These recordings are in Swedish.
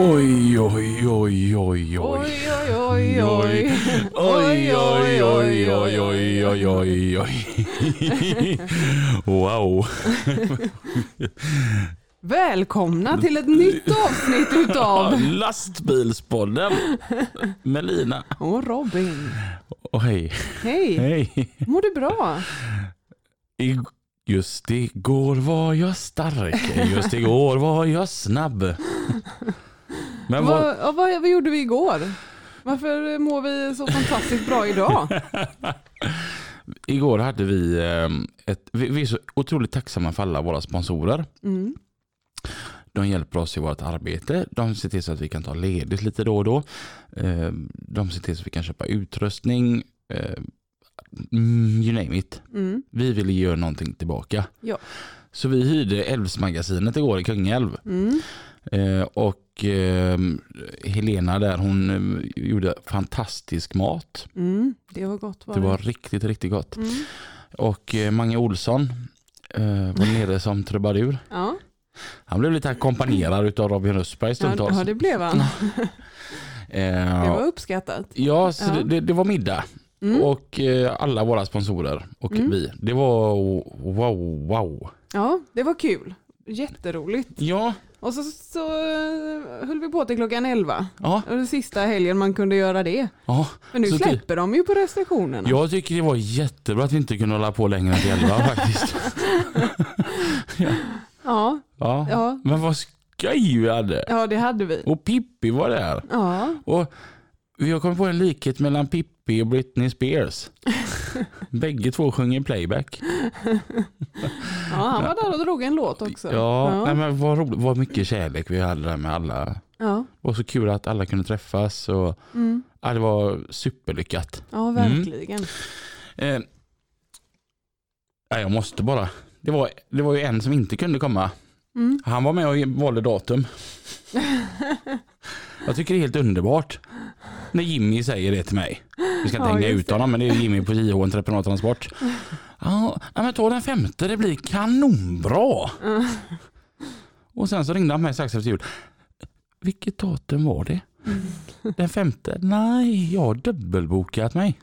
Oj, oj, oj, oj, oj. Oj, oj, oj, oj. Oj, oj, oj, oj, oj, oj, oj, oj. Wow. Välkomna till ett nytt avsnitt utav Lastbilspodden med Lina. och Robin. Och hej. Hej, Hej. mår du bra? I, just igår var jag stark. Just igår var jag snabb. Men vad, Vad, ja, vad, vad gjorde vi igår? Varför mår vi så fantastiskt bra idag? igår hade vi eh, ett, vi, är så otroligt tacksamma för alla våra sponsorer. Mm. De hjälper oss i vårt arbete. De ser till så att vi kan ta ledigt lite då och då. Eh, De ser till så att vi kan köpa utrustning. eh, mm, You name it. Mm. Vi ville göra någonting tillbaka. Ja. Så vi hyrde Älvsmagasinet igår i Kungälv. Mm. Eh, Och eh, Helena där hon eh, gjorde fantastisk mat. Mm. Det var gott var Det var riktigt, riktigt gott. Mm. Och eh, Mange Olsson var nere som trubadur. Ja. Han blev lite ackompanjerad av Robin Rössberg Ja, stundtals. ja, det blev han. Det var uppskattat. Ja, så Ja. Det, det, det var middag. Mm. Och alla våra sponsorer och Mm. vi. Det var wow, wow. Ja, det var kul. Jätteroligt. Ja, Och så, så eh, höll vi på till klockan 11. ja, det sista helgen man kunde göra det. ja. Men nu Så släpper de ju på restriktionerna. Jag tycker det var jättebra att vi inte kunde hålla på längre än till elva faktiskt. Ja, Ja. ja, Men vad skoj vi hade. ja, det hade vi. Och Pippi var där. Ja, Och vi har kommit på en likhet mellan Pippi och Britney Spears. Bägge två sjunger playback. ja han var där och drog en låt också. Ja, ja. Nej, men vad roligt, vad mycket kärlek vi hade där med alla. ja. Det var så kul att alla kunde träffas. Och, Mm. ja, det var superlyckat. ja verkligen. Eh, nej, jag måste bara. Det var, det var ju en som inte kunde komma. Mm. Han var med och valde datum. Jag tycker det är helt underbart. När Jimmy säger det till mig. Vi ska inte Ja, hänga ut honom men det är Jimmy på JH Entreprenadtransport. Ja, ja, men ta den femte, det blir kanonbra. Mm. Och sen så ringde han mig strax efter jul. Vilket datum var det? Den femte? Nej, jag har dubbelbokat mig.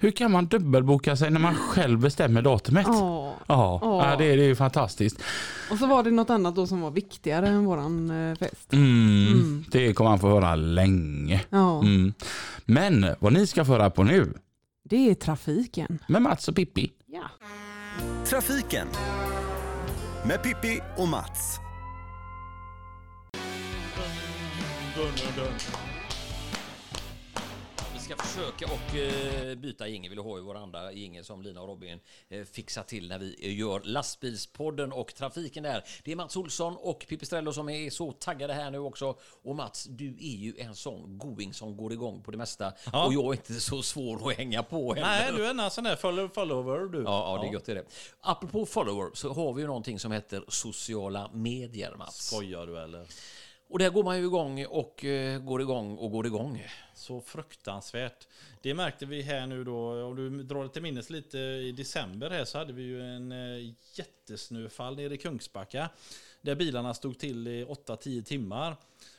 Hur kan man dubbelboka sig när man själv bestämmer datumet? Ja. Ja, Åh. ja det, det är ju fantastiskt. Och så var det något annat då som var viktigare än våran eh, fest. Mm, Mm. Det kommer man få höra länge. Mm. Men vad ni ska få höra på nu det är trafiken. med Mats och Pippi. Ja. Trafiken med Pippi och Mats. Vi ska försöka och eh, byta jingel. Vill ha ju vår andra jingel som Lina och Robin eh, fixar till när vi eh, gör lastbilspodden och trafiken där. Det är Mats Olsson och Pipistrello som är så taggade här nu också. Och Mats, du är ju en sån going som går igång på det mesta. Ja. Och jag är inte så svår att hänga på heller. Nej, du är en sån där follow- follower du. Ja, ja, det är gött det är det. Apropå follower så har vi ju någonting som heter sociala medier, Mats. Skojar du eller? Och där går man ju igång och eh, går igång och går igång. Så fruktansvärt. Det märkte vi här nu då, om du drar det till minnes lite i december här så hade vi ju en eh, jättesnöfall nere i Kungsbacka. Där bilarna stod till i 8-10 timmar.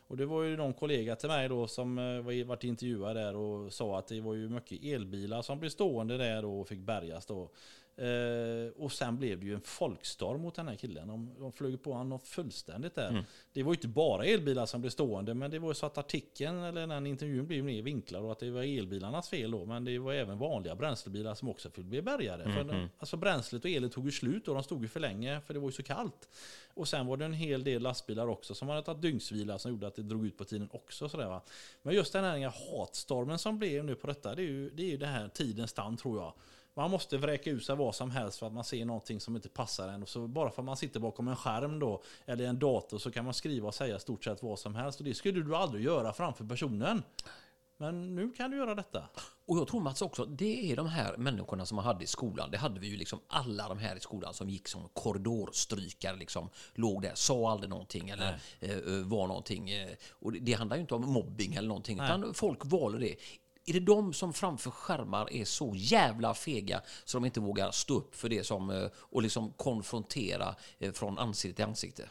Och det var ju någon kollega till mig då som eh, var- varit intervjuad där och sa att det var ju mycket elbilar som blev stående där och fick bärgas då. Eh, och sen blev det ju en folkstorm mot den här killen. De, de flög på honom fullständigt där. Det var ju inte bara elbilar som blev stående, men det var ju så att artikeln eller den intervjun blev mer vinklad och att det var elbilarnas fel då. Men det var även vanliga bränslebilar som också fick bli bärgade. För de, alltså bränslet och elen tog ju slut och de stod ju för länge för det var ju så kallt. Och sen var det en hel del lastbilar också som hade tagit dygnsvila som gjorde att det drog ut på tiden också. Sådär, va? Men just den här hatstormen som blev nu på detta, det är ju, det är ju den här tidens stand tror jag. Man måste vräka ut sig vad som helst för att man ser någonting som inte passar en. Och så bara för att man sitter bakom en skärm då, eller en dator, så kan man skriva och säga stort sett vad som helst. Och det skulle du aldrig göra framför personen. Men nu kan du göra detta. Och jag tror Mats också, det är de här människorna som man hade i skolan. Det hade vi ju liksom alla de här i skolan som gick som korridorstrykare, liksom låg där, sa aldrig någonting eller eh, eh, var någonting. Eh, och det, det handlar ju inte om mobbing eller någonting, Nej. utan folk valde det. Är det de som framför skärmar är så jävla fega så de inte vågar stå upp för det som eh, och liksom konfrontera eh, från ansikte till ansikte?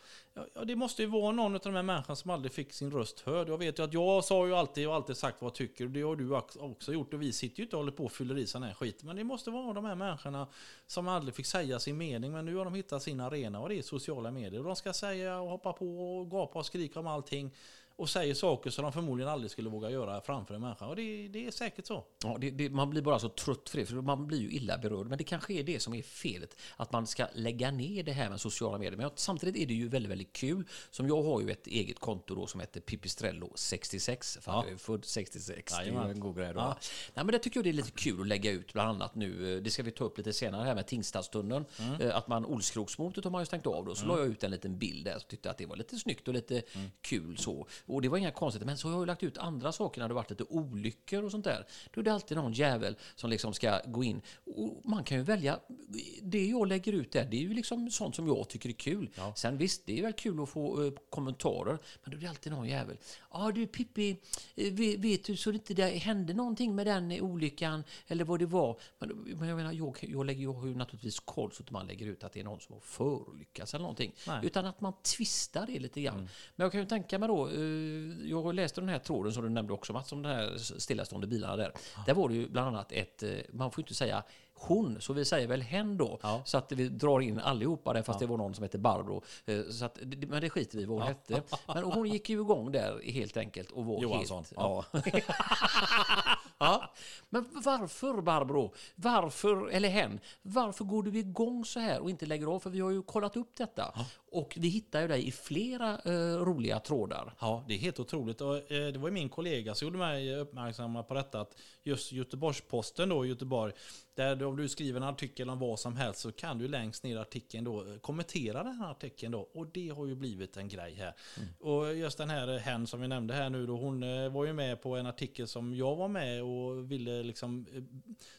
Ja, det måste ju vara någon av de här människorna som aldrig fick sin röst hörd. Jag vet ju att jag sa ju alltid, och har alltid sagt vad jag tycker. och Det har du också gjort. Och vi sitter ju inte och håller på och fyller i sån här skit. Men det måste vara de här människorna som aldrig fick säga sin mening. Men nu har de hittat sin arena och det är sociala medier. Och de ska säga och hoppa på och gapa och skrika om allting. Och säger saker som de förmodligen aldrig skulle våga göra framför en människa. Och det, det är säkert så. Ja, det, det, man blir bara så trött för det, för man blir ju illa berörd. Men det kanske är det som är felet, att man ska lägga ner det här med sociala medier. Men samtidigt är det ju väldigt, väldigt kul. Som jag har ju ett eget konto då som heter Pipistrello66, för Ja. jag är född 66. Det är en god grej då. Ja. Nej, men det tycker jag det är lite kul att lägga ut, bland annat nu. Det ska vi ta upp lite senare här med Tingstadstunneln. Mm. Eh, Att man, Olskroksmotet har man ju stängt av då. Så la jag ut en liten bild där, så tyckte att det var lite snyggt och lite Mm. kul så. Och det var inga konstigheter. Men så har jag lagt ut andra saker när det varit lite olyckor och sånt där. Då är det alltid någon jävel som liksom ska gå in. Och man kan ju välja. Det jag lägger ut där, det är ju liksom sånt som jag tycker är kul. Sen visst, det är väl kul att få eh, kommentarer. Men då är det alltid någon jävel. Ja du Pippi, eh, vet, du så det inte det hände någonting med den eh, olyckan? Eller vad det var? Men, men jag menar, jag, jag, lägger, jag har ju naturligtvis koll så att man lägger ut att det är någon som har förolyckats eller någonting. Nej. Utan att man twistar det lite grann. Men jag kan ju tänka mig då, eh, jag läste den här tråden som du nämnde också Mats, om de här stillastående bilarna där. Där var det ju bland annat ett, eh, man får inte säga hon, så vi säger väl hen då. Ja. Så att vi drar in allihopa där, fast det var någon som hette Barbro. Eh, Så att, men det skiter vi i vad hon hette. Men hon gick ju igång där helt enkelt och var Johansson. helt... Ja. ja. Men varför Barbro? Varför, eller hen, varför går du igång så här och inte lägger av? För vi har ju kollat upp detta. Och vi hittar ju dig i flera eh, roliga trådar. Ja, det är helt otroligt. Och, eh, det var min kollega som gjorde mig uppmärksamma på detta. Att just Göteborgs-Posten då i Göteborg. Där om du skriver en artikel om vad som helst så kan du längst ner i artikeln då eh, kommentera den här artikeln då. Och det har ju blivit en grej här. Och just den här hen som vi nämnde här nu då. Hon eh, var ju med på en artikel som jag var med och ville liksom eh,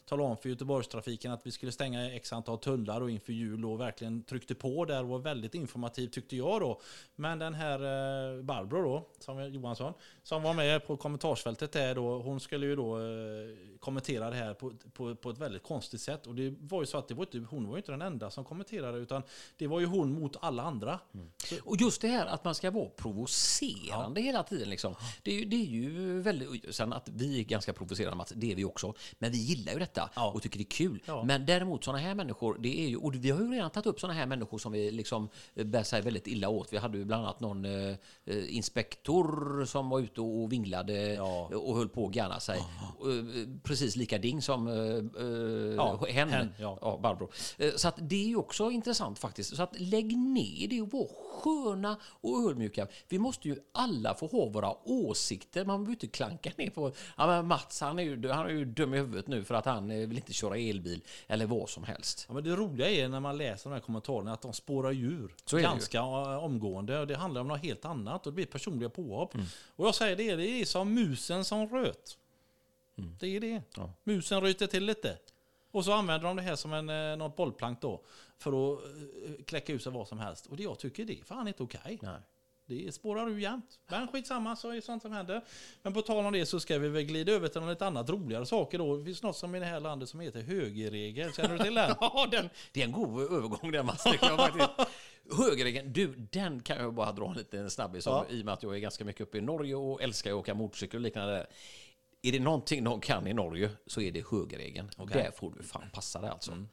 tala om för Göteborgstrafiken att vi skulle stänga x antal tunnlar och inför jul och verkligen tryckte på där och var väldigt informativ tyckte jag då. Men den här eh, Barbro då, som Johansson, som var med på kommentarsfältet där då, hon skulle ju då eh, eh, kommentera det här på, på, på ett väldigt konstigt sätt. Och det var ju så att det var inte, hon var ju inte den enda som kommenterade utan det var ju hon mot alla andra. Och just det här att man ska vara provocerande hela tiden. Liksom. Det, är det är ju väldigt... Sen att vi är ganska provocerande, Mats, det är vi också. Men vi gillar ju detta Ja. och tycker det är kul. Ja. Men däremot sådana här människor, det är ju... Och vi har ju redan tagit upp sådana här människor som vi liksom eh, bär sig väldigt illa åt. Vi hade ju bland annat någon eh, eh, inspektor som var ute och vinglade Ja. och höll på att garna sig. Precis lika ding som eh, eh, Ja, hen, hen, ja. ja, Barbro. Eh, Så att det är ju också intressant faktiskt. Så att lägg ner det och var sköna och ödmjuka. Vi måste ju alla få ha våra åsikter. Man behöver inte klanka ner på ja, men Mats, han är, ju, han är ju dum i huvudet nu för att han eh, vill inte köra elbil eller vad som helst. Ja, men det roliga är när man läser de här kommentarerna att de spårar ur Så är det ju. ganska omgående. Och det handlar om något helt annat och det blir personliga påhopp. Och jag säger det, det är som musen som röt. Det är det. Ja. Musen ryter till lite. Och så använder de det här som en, eh, något bollplank då. För att eh, kläcka ut sig vad som helst. Och det jag tycker det är fan inte okej. Nej. Det spårar ur jämt. Men skitsamma, så är det sånt som händer. Men på tal om det så ska vi väl glida över till något annat roligare saker då. Det finns något som i det här landet som heter högerregel. Känner du till den? Ja, den, det är en god övergång där Mats. Högerregeln, du, den kan jag bara dra en liten snabbis Ja. i och med att jag är ganska mycket uppe i Norge och älskar att åka motorcykel och liknande. Är det någonting de kan i Norge så är det högerregeln. Och Okej. där får du fan passa dig alltså.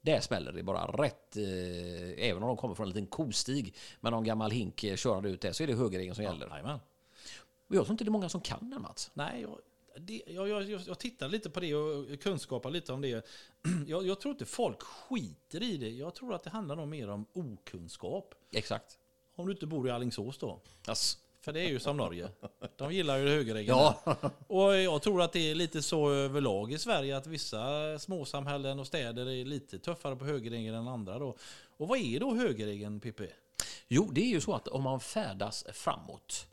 Där smäller det bara rätt, eh, även om de kommer från en liten kostig med någon gammal hink eh, körande ut där, så är det högerregeln som gäller. Jajamän. Och jag tror inte det är många som kan den Mats. Nej, jag, det, jag, jag, jag, tittar lite på det och kunskapar lite om det. Jag, jag tror inte folk skiter i det. Jag tror att det handlar nog mer om okunskap. Exakt. Om du inte bor i Alingsås då. Yes. För det är ju som Norge. De gillar ju högerregeln. Ja, Och jag tror att det är lite så överlag i Sverige att vissa småsamhällen och städer är lite tuffare på högerregeln än andra. Då. Och vad är då högerregeln Pippi? Jo, det är ju så att om man färdas framåt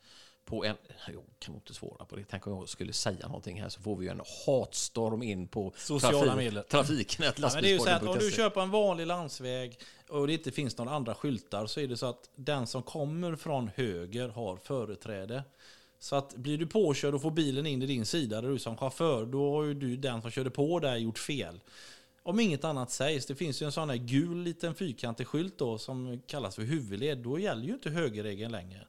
på en... Jag kan inte svara på det. Tänk om jag skulle säga någonting här så får vi ju en hatstorm in på Sociala medier. trafiken. Ja, men det är ju så att om du kör på en vanlig landsväg och det inte finns några andra skyltar så är det så att den som kommer från höger har företräde. Så att blir du påkörd och får bilen in i din sida där du som chaufför, då har ju du den som körde på där gjort fel. Om inget annat sägs, det finns ju en sån här gul liten fyrkantig skylt då som kallas för huvudled, då gäller ju inte högerregeln längre.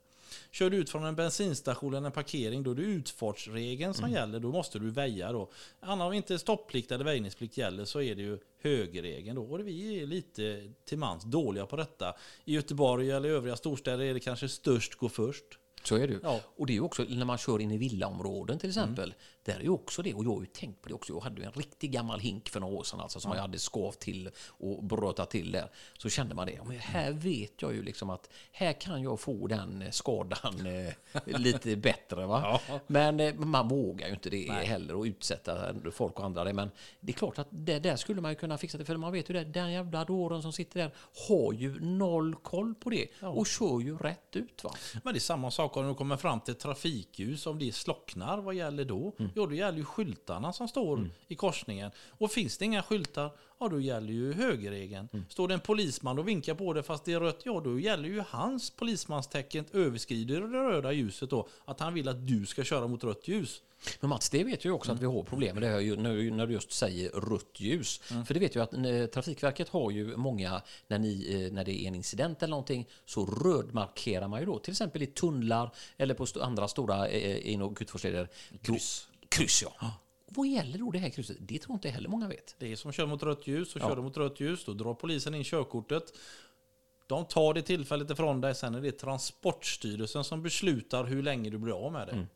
Kör du ut från en bensinstation eller en parkering, då är det utfartsregeln som gäller. Då måste du väja då. Annars om inte stopplikt eller väjningsplikt gäller så är det ju högerregeln då. Och vi är lite till mans dåliga på detta. I Göteborg eller övriga storstäder är det kanske störst gå först. Så är det ju. Ja. Och det är ju också när man kör in i villaområden till exempel. Där är ju också det. Och jag har ju tänkt på det också. Jag hade ju en riktig gammal hink för några år sedan alltså, som jag hade skavt till och brötat till där. Så kände man det. Ja, Men här vet jag ju liksom att här kan jag få den skadan eh, lite bättre. Va? Men eh, man vågar ju inte det heller och utsätta folk och andra det. Men det är klart att det, där skulle man ju kunna fixa det. För man vet ju det. Den jävla dåren som sitter där har ju noll koll på det. Och kör ju rätt ut. Va? Men det är samma sak om du kommer fram till trafikljus, om det slocknar, vad gäller då? Jo, då gäller ju skyltarna som står i korsningen. Och finns det inga skyltar, ja då gäller ju högerregeln. Står det en polisman och vinkar på det fast det är rött, ja då gäller ju hans polismanstecken överskrider det röda ljuset då, att han vill att du ska köra mot rött ljus. Men Mats, det vet ju också att vi har problem med det här ju, när, du just säger rött ljus. För det vet jag att eh, Trafikverket har ju många, när, ni, eh, när det är en incident eller någonting, så rödmarkerar man ju då, till exempel i tunnlar eller på andra stora eh, in och utfartsleder. Kryss. Kryss, ja. Vad gäller då det här krysset? Det tror inte heller många vet. Det är som kör mot rött ljus, och Ja. kör du mot rött ljus, då drar polisen in körkortet. De tar det tillfället ifrån dig, sen är det Transportstyrelsen som beslutar hur länge du blir av med det.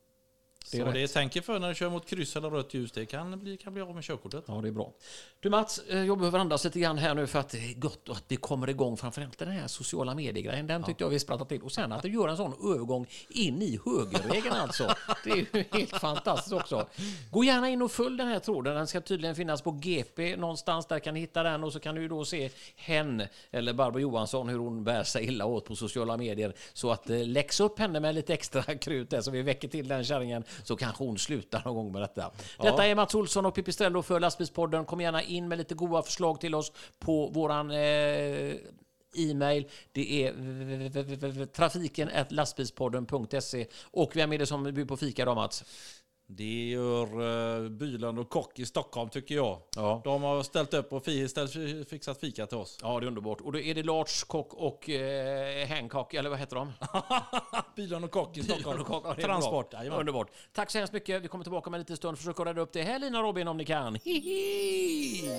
Det är så rätt. det tänker för när du kör mot kryss eller rött ljus, det kan bli, kan bli av med körkortet. Ja, det är bra. Du Mats, eh, jag behöver andas lite grann här nu för att det är gott att vi kommer igång. Framförallt den här sociala medier-grejen, den tyckte jag vi sprattade till. Och sen att du gör en sån övergång in i högerregeln alltså. Det är ju helt fantastiskt också. Gå gärna in och följ den här tråden. Den ska tydligen finnas på GP någonstans. Där kan ni hitta den och så kan du ju då se hen, eller Barbro Johansson, hur hon bär sig illa åt på sociala medier. Så att eh, läxa upp henne med lite extra krut där så vi väcker till den kärringen så kanske hon slutar någon gång med detta. Detta är Mats Olsson och Pipistrello för Lastbilspodden. Kom gärna in med lite goda förslag till oss på våran eh, e-mail. Det är trafiken lastbilspodden.se. Och vem är det som bjuder på fika då Mats? Det gör uh, Byland och Kock i Stockholm tycker jag. Ja. De har ställt upp och fi, ställt, fixat fika till oss. Ja, det är underbart. Och då är det Lars Kock och eh, Hancock, eller vad heter de? Byland och Kock i Stockholm. Kock, ja, Transport, jajamän. Underbart. Tack så hemskt mycket. Vi kommer tillbaka med en liten stund. Försök att rädda upp det. Här Lina och Robin om ni kan. Hihi!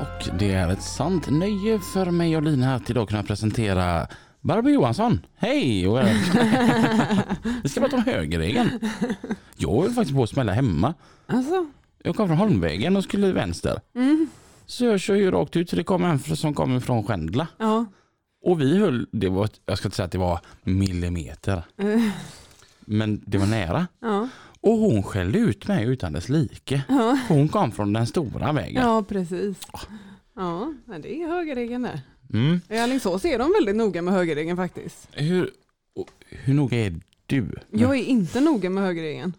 Och det är ett sant nöje för mig och Lina här att idag kunna presentera Barbro Johansson. Hej! Och Vi ska prata om högerregeln. Jag höll faktiskt på att smälla hemma. Alltså, Jag kom från Holmvägen och skulle vänster. Så jag kör ju rakt ut så det kom en som kommer från Skändla. ja. Och vi höll, det var, jag ska inte säga att det var millimeter. Men det var nära. Ja, Och hon skällde ut mig utan dess like. Hon kom från den stora vägen. ja precis. Ja, men det är högerregeln där. Mm. I Alingsås är de väldigt noga med högerregeln faktiskt. Hur, hur noga är du? Jag är inte noga med högerregeln.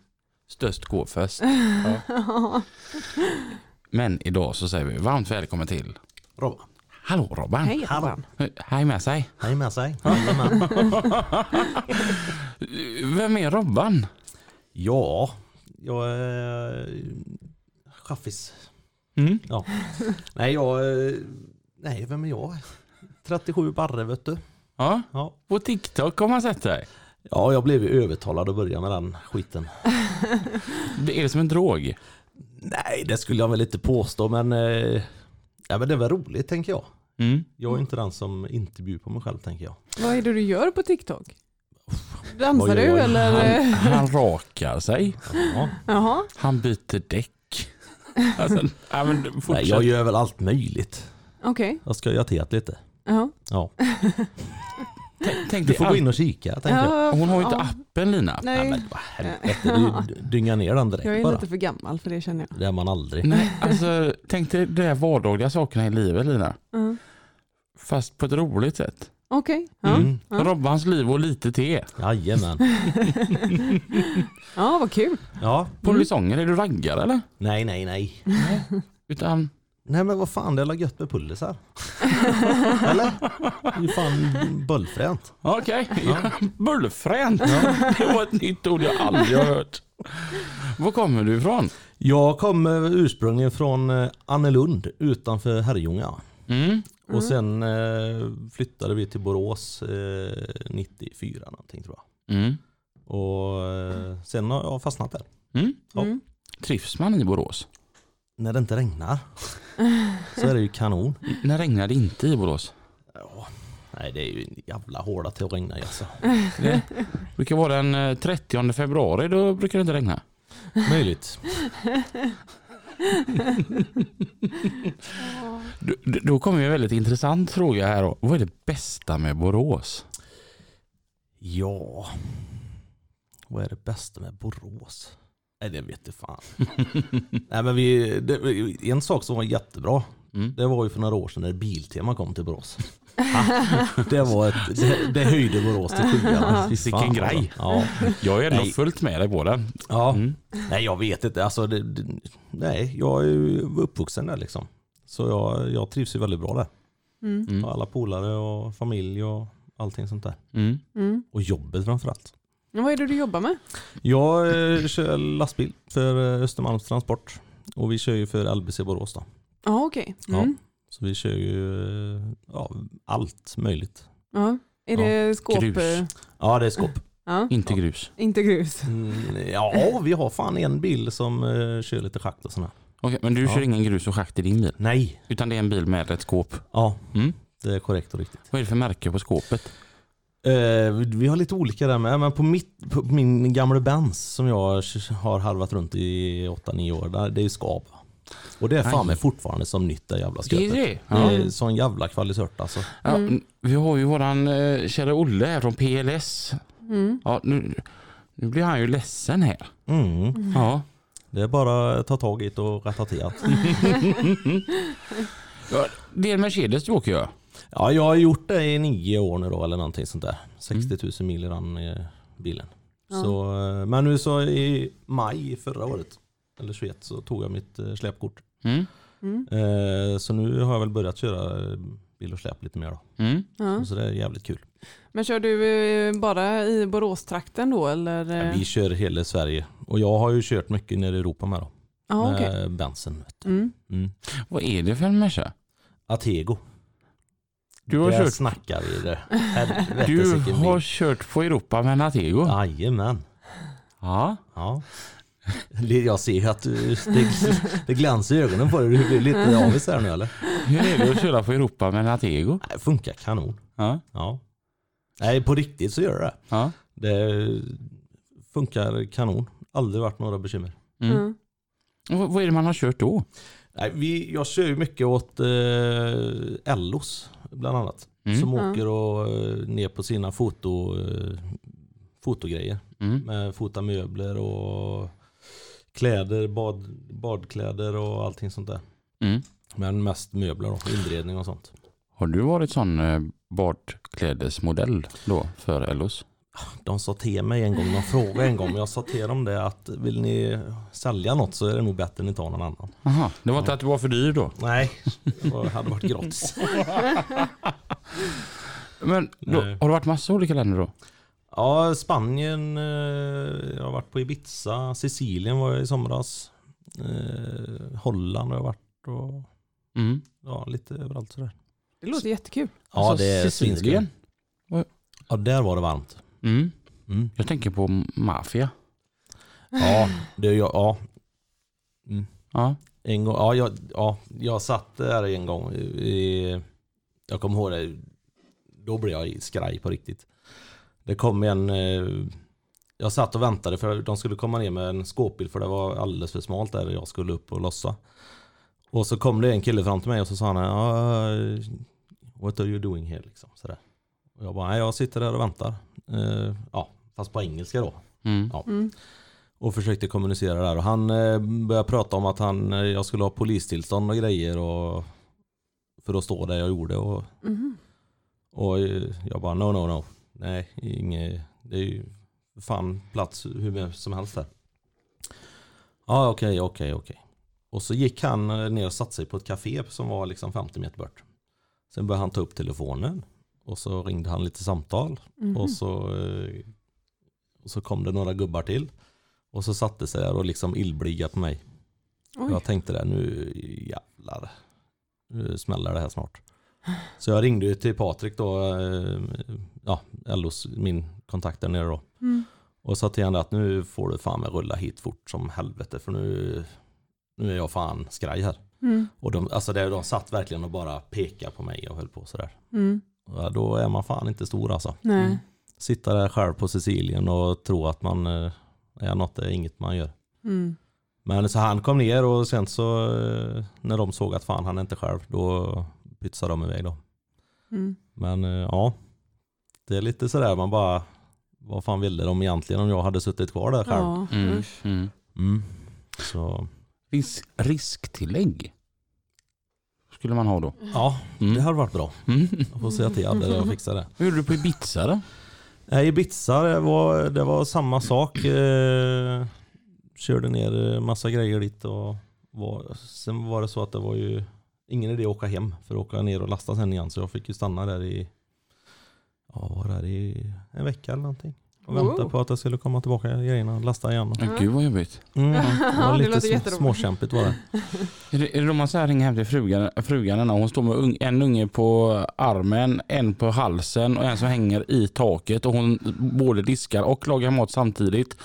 Störst går först. Men idag så säger vi varmt välkommen till Robban. Hallå Robban. Hej. Robban. Hej med sig. Hej med sig. Vem är Robban? ja, jag är chaffis. Mm. Ja. Nej, jag... Nej, vem är jag? 37 barre vet du. Ja, Ja. på TikTok har man sett dig. ja, jag blev ju övertalad att börja med den skiten. Det är som en drog. Nej, det skulle jag väl inte påstå, men... eh, Ja, men det är väl roligt tänker jag. Mm. Jag är inte den som inte bjuder på mig själv tänker jag. Vad är det du gör på TikTok? Dansar du eller? Han, han rakar sig. Ja. Jaha, Han byter däck. Alltså, Nej, jag gör väl allt möjligt. Okej. Jag ska göra teat lite. Ja. Ja. Tänk, tänk Du får gå in och kika jag. Ja, Hon har ju inte ja. appen Lina. Nej, Nej, men vad helvete, du dyngar ner den direkt jag är bara. lite för gammal för det känner jag. Det är man aldrig. Nej, alltså tänk dig de vardagliga sakerna i livet Lina. Ja. Fast på ett roligt sätt. Okej, ja. Mm. Ja. Robbans liv och lite te. Jajamän. ja, vad kul. Ja. Polisonger, är du raggare eller? Nej, nej, nej. Utan, Nej men vad fan, det är gött med pullisar? Eller? Det är ju fan bullfränt. okej. Bullfränt. Det var ett nytt ord jag aldrig har hört. Var kommer du ifrån? Jag kommer ursprungligen från eh, Annelund utanför Herrljunga. Mm. Och sen eh, flyttade vi till Borås eh, 94 någonting tror jag. Mm. Och eh, sen har jag fastnat där. Mm. Ja. Mm. Trivs man i Borås? När det inte regnar så är det ju kanon. När regnar det inte i Borås? Ja, nej det är ju en jävla hårda till att regna alltså. Det brukar vara den eh, 30 februari, då brukar det inte regna. Möjligt. Då, då kommer en väldigt intressant fråga här. då. Vad är det bästa med Borås? Ja, vad är det bästa med Borås? Nej det vet du fan. Nej, men vi, det, en sak som var jättebra, Mm. det var ju för några år sedan när Biltema kom till Borås. Det, var ett, det, det höjde Borås till skyarna. Vilken grej. Alltså. Ja, Jag har ändå Nej. följt med dig på den. ja. Mm. Nej jag vet inte, alltså, det, det, nej jag är ju uppvuxen där liksom. Så jag, jag trivs ju väldigt bra där. Mm. Mm. Alla polare och familj och allting sånt där. Mm. Mm. Och jobbet framförallt. Vad är det du jobbar med? Jag eh, kör lastbil för eh, Östermalms Transport. Och vi kör ju för LBC Borås då. Ja, okej. Mm. Så vi kör ju eh, ja, allt möjligt. Ja. Är det skåp? Grus. Ja det är skåp. Ja. Inte grus. Inte grus. Mm, ja vi har fan en bil som eh, kör lite schakt och sådär. Okej, men du Ja. kör ingen grus och schakt i din bil? Nej. Utan det är en bil med ett skåp? Ja Mm. det är korrekt och riktigt. Vad är det för märke på skåpet? Eh, vi har lite olika där med. Men på, mitt, på min gamla Benz som jag har harvat runt i 8-9 år. Där, det är ju Skab. Och det är fan mig fortfarande som nytt det jävla Det är skötet. det? Det är sån jävla kvalitet alltså. Ja, Mm. Vi har ju våran eh, kära Olle här från PLS. Mm. Ja, nu, nu blir han ju ledsen här. Mm. Ja. Det är bara att ta tag i det och rätta till allt. ja. Det är en Mercedes du åker ju. Ja, jag har gjort det i nio år nu då eller någonting sånt där. 60 000 mil i den bilen. Ja. Så, eh, men nu så i maj förra året, eller 21, så tog jag mitt eh, släpkort. Mm. Mm. Eh, Så nu har jag väl börjat köra bil och släp lite mer då. Mm. Ja. Så det är jävligt kul. Men kör du bara i Boråstrakten då eller? eh? Vi kör hela Sverige. Och jag har ju kört mycket nere i Europa med då. Ja, okej. Med bensen. vet du. Mm. Mm. Vad är det för en Merca? Atego. Du har kört, snackar vi det. Helvete du har kört på Europa med en Atego? Jajamän. Ja. Ja. Jag ser att du, det, det glänser i ögonen på dig. Du blir lite avis här nu eller? Hur är det att köra på Europa med en Atego? Nej, det funkar kanon. Ja. Ja. Nej, på riktigt så gör det Ja. det. funkar kanon. Aldrig varit några bekymmer. Mm. Mm. Vad är det man har kört då? Nej, vi, jag kör ju mycket åt eh, Ellos bland annat. Mm. Som åker och, eh, ner på sina foto, eh, fotogrejer. Mm. Med fota möbler och kläder, bad, badkläder och allting sånt där. Mm. Men mest möbler och inredning och sånt. Har du varit sån eh, badklädesmodell då för Ellos? De sa till mig en gång, de frågade en gång, men jag sa till dem det att vill ni sälja något så är det nog bättre än ni tar någon annan. Aha, det var inte att du var för dyr då? Nej, det hade varit gratis. Men då, har du varit massa olika länder då? Ja, Spanien, eh, jag har varit på Ibiza, Sicilien var jag i somras. Eh, Holland har jag varit och Mm. ja, lite överallt sådär. Det låter jättekul. Ja, Alltså, det är Sicilien? Ja, där var det varmt. Mm. Mm. Jag tänker på maffia. Ja, det, ja, ja. Ja. En gång, ja, jag, ja, jag satt där en gång. I, jag kommer ihåg det. Då blev jag skraj på riktigt. Det kom en... eh, Jag satt och väntade för de skulle komma ner med en skåpbil för det var alldeles för smalt där jag skulle upp och lossa. Och så kom det en kille fram till mig och så sa han ja, what are you doing here liksom. Sådär. Och jag bara, nej jag sitter här och väntar. Eh, ja, fast på engelska då. Mm. Ja. Mm. Och försökte kommunicera där och han eh, började prata om att han, eh, jag skulle ha polistillstånd och grejer och för att stå där jag gjorde och, Mhm. och jag bara no no no. Nej, inget, det är ju fan plats hur mycket som helst där. Ja okej okej okej. Och så gick han ner och satte sig på ett café som var liksom 50 meter bort. Sen började han ta upp telefonen och så ringde han lite samtal Mhm. och så, eh, och så kom det några gubbar till. Och så satte sig där och liksom illblyga på mig. Oj. Jag tänkte det, nu jävlar. Nu smäller det här snart. Så jag ringde ju till Patrik då, eh, ja, LOs, min kontakt där nere då. Mm. Och sa till henne att nu får du fan med rulla hit fort som helvete för nu, nu är jag fan skraj här. Mm. Och de, alltså det, de satt verkligen och bara pekade på mig och höll på sådär. Mm. Ja, då är man fan inte stor alltså. Nej. Sitta där själv på Sicilien och tro att man eh, är något, det är inget man gör. Mm. Men så han kom ner och sen så eh, när de såg att fan han är inte själv då pytsade de iväg då. Mm. Men eh, ja, det är lite sådär man bara, vad fan ville de egentligen om jag hade suttit kvar där själv? Ja. Mm. Mm. Mm. Så Ris- risktillägg skulle man ha då. ja, Mm. det hade varit bra. Mm. Jag får säga till Adde och fixa det. Vad gjorde du på Ibiza då? Nej, Ibiza det var, det var samma sak. Eh, körde ner eh, massa grejer dit och var, sen var det så att det var ju ingen idé att åka hem för att åka ner och lasta sen igen så jag fick ju stanna där i ja, var det i en vecka eller någonting. Och vänta Wow. på att jag skulle komma tillbaka grejerna och lasta igen. Ja. Gud vad jobbigt. Mm, det var det lite låter jätteroligt. småkämpigt var det. Är det, är det då man så här ringer hem till frugan, frugan när hon står med en unge på armen, en på halsen och en som hänger i taket och hon både diskar och lagar mat samtidigt.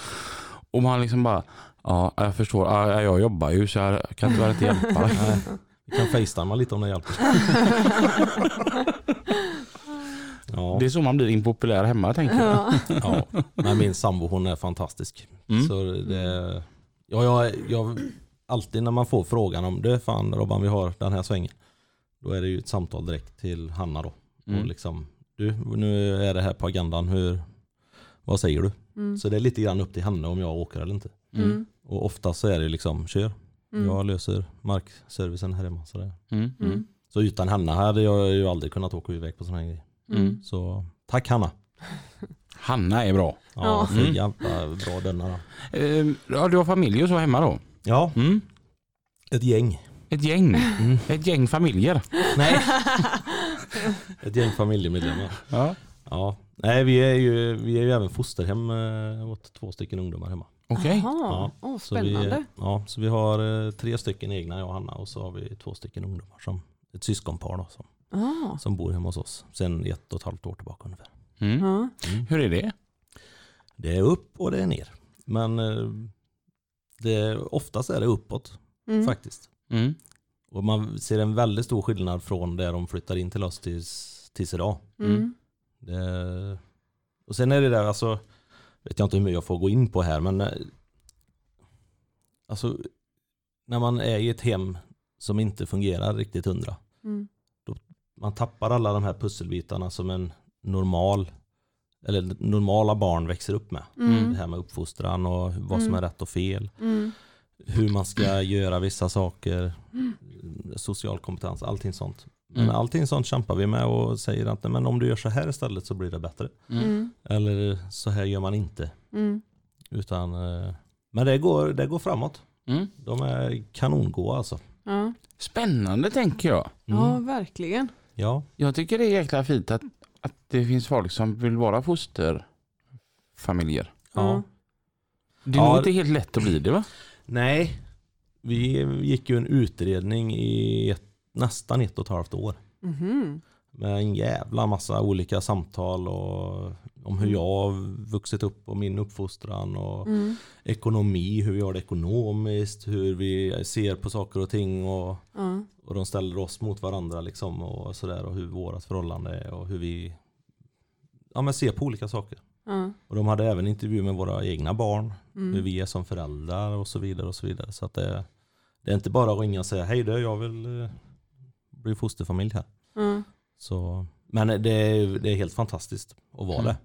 Och man liksom bara, ja jag förstår, ja, jag jobbar ju så jag kan tyvärr inte hjälpa. Vi kan facetimea lite om det hjälper. Ja. Det är så man blir impopulär hemma tänker jag. Ja. Ja, men min sambo hon är fantastisk. Mm. Så det, ja, jag, jag, alltid när man får frågan om det fan Robban vi har den här svängen. Då är det ju ett samtal direkt till Hanna då. Mm. Och liksom, du nu är det här på agendan, hur, vad säger du? Mm. Så det är lite grann upp till henne om jag åker eller inte. Mm. Och ofta så är det liksom, kör. Mm. Jag löser markservicen här hemma. Så, det. Mm. Mm. Mm. så utan henne hade jag ju aldrig kunnat åka iväg på sådana här grejer. Mm. Så tack Hanna. Hanna är bra. Ja, Ja. för Mm. jävla bra denna. Eh, Ja, du har familj och så hemma då? Ja, Mm. ett gäng. Ett gäng. Mm. Ett gäng familjer. Nej. Ett gäng familjemedlemmar. Ja. Ja. Nej, vi är ju, vi är ju även fosterhem eh, åt två stycken ungdomar hemma. Okej. Jaha, Åh, Så vi, spännande. ja, så vi har eh, tre stycken egna, jag och Hanna, och så har vi två stycken ungdomar som ett syskonpar då, som, Ah. som bor hemma hos oss. Sen ett och ett halvt år tillbaka ungefär. Mm. Ja. Hur är det? Det är upp och det är ner. Men eh, det, oftast är det uppåt Mm. faktiskt. Mm. Och man ser en väldigt stor skillnad från där de flyttar in till oss tills, tills idag. Mm. Det, och sen är det där, alltså, vet jag inte hur mycket jag får gå in på här, men eh, alltså, när man är i ett hem som inte fungerar riktigt hundra, Mm. Man tappar alla de här pusselbitarna som en normal, eller normala barn växer upp med. Mm. Det här med uppfostran och vad som Mm. är rätt och fel, Mm. hur man ska göra vissa saker, social kompetens, allting sånt. Men Mm. allting sånt kämpar vi med och säger att men om du gör så här istället så blir det bättre. Mm. Eller så här gör man inte. Mm. Utan, eh, men det går, det går framåt. Mm. De är kanongoa alltså. Ja. Spännande tänker jag. Mm. ja, verkligen. Ja. Jag tycker det är jäkla fint att, att det finns folk som vill vara fosterfamiljer. ja. Det är Ja. nog inte helt lätt att bli det va? Nej, vi gick ju en utredning i ett, nästan ett och ett halvt år. Mhm. Med en jävla massa olika samtal och om hur jag har vuxit upp och min uppfostran och Mm. ekonomi, hur vi har det ekonomiskt, hur vi ser på saker och ting och, Ja. och de ställer oss mot varandra liksom och sådär och hur vårat förhållande är och hur vi ja, men ser på olika saker. Ja. Och de hade även intervju med våra egna barn, hur Mm. vi är som föräldrar och så vidare och så vidare. Så att det, det är inte bara att ringa och säga hej du, jag vill eh, bli fosterfamilj här. Så, men det är, det är helt fantastiskt att vara Mm. det.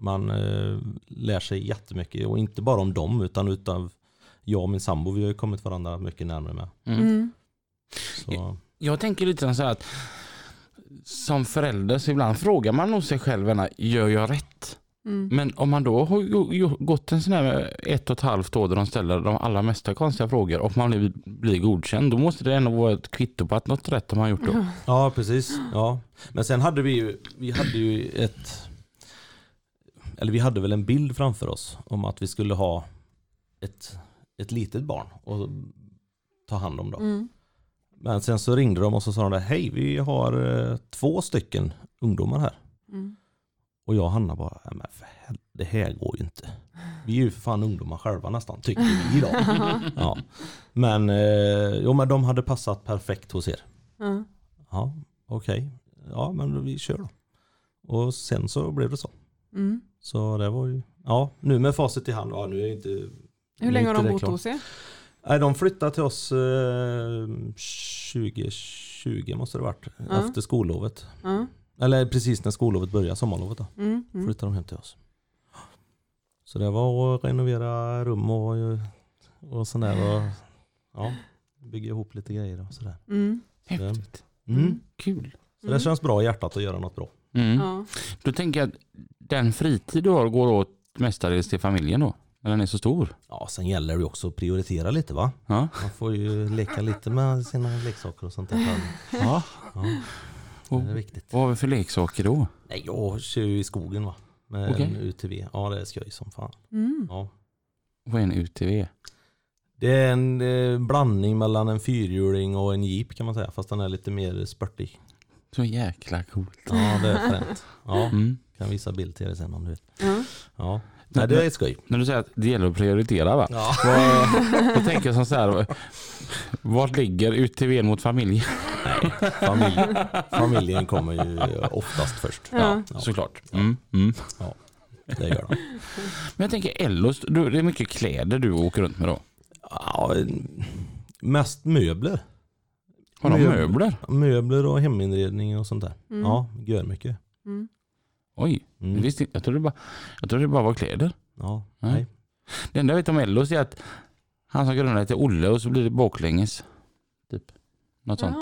Man eh, lär sig jättemycket och inte bara om dem utan utav jag och min sambo, vi har ju kommit varandra mycket närmare med. Mm. Mm. Så, Jag tänker lite så här att som förälder så ibland frågar man nog sig själv, gör jag rätt? Mm. Men om man då har gått en sån här ett och ett halvt år där de ställer de allra mesta konstiga frågor och man blir, blir godkänd, då måste det ändå vara ett kvitto på att något rätt har man gjort då. ja precis. Ja. Men sen hade vi ju, vi hade ju ett eller vi hade väl en bild framför oss om att vi skulle ha ett, ett litet barn och ta hand om. Då. Mm. Men sen så ringde de och så sa de där, hej vi har eh, två stycken ungdomar här. Mm. Och jag och Hanna bara, "Nej, men för det här går ju inte. Vi är ju för fan ungdomar själva nästan, tycker vi då. ja. Men, eh, jo, men de hade passat perfekt hos er. Ja. Ja, okej. Ja, men vi kör då. Och sen så blev det så. Mm. Så det var ju, ja, nu med facit i hand, ja nu är inte Hur länge har de bott hos er? Nej, de flyttade till oss eh, 2020 måste det varit. Ja. Efter skollovet. Ja. Eller precis när skollovet började, sommarlovet då. Mm. Mm. Flyttade de hem till oss. Så det var att renovera rum och, och sådär. Och, ja, bygga ihop lite grejer och sådär. Mm. Häftigt. Mm. Kul. Så det känns bra i hjärtat att göra något bra. Mm. Ja. Då tänker jag att den fritid du har går åt mestadels till familjen då? När den är så stor? Ja, sen gäller det också att prioritera lite va? Ja. Man får ju leka lite med sina leksaker och sånt där. ja. Ja, Och, det är viktigt. vad har vi för leksaker då? Nej, jag kör ju i skogen va. Med Okej. en UTV. Ja, det är skoj som fan. Mm. Ja. Vad är en UTV? Det är en eh, blandning mellan en fyrhjuling och en jeep kan man säga. Fast den är lite mer spurtig. Så jäkla coolt. Ja, det är fränt. Ja, Mm. kan visa bild till er sen om du vill. Ja. Ja, Nej, det är skoj. När du säger att det gäller att prioritera va? Ja. Vad, då tänker jag som så här. Vart ligger UTV mot familjen? Familj, familjen kommer ju oftast först. Ja. Ja, Såklart. Mm. Mm. det gör de. Men jag tänker Ellos, du, det är mycket kläder du åker runt med då. Ja, mest möbler. Har de Möbler. möbler? Möbler och heminredning och sånt där. Mm. Ja, gör mycket. Mm. Oj, Mm. inte- jag, trodde bara, jag trodde det bara var kläder. Ja, Nej. nej. Det enda jag vet om Ellos är att han som grundade heter Olle och så blir det baklänges. Typ. Något sånt.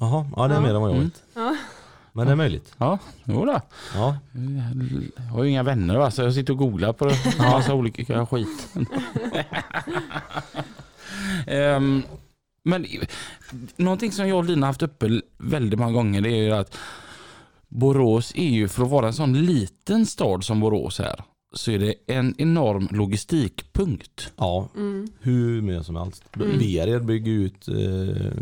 Jaha. Ja det är Ja. mer än vad jag Mm. vet. Ja. Men det är möjligt. Ja, jo då. Ja, Jag har ju inga vänner va, så jag sitter och googlar på en massa olika skit. Ehm, men någonting som jag och Lina haft uppe väldigt många gånger det är ju att Borås är ju för att vara en sån liten stad som Borås är så är det en enorm logistikpunkt. ja Mm. hur mycket som helst. Mm. VR bygger ut eh,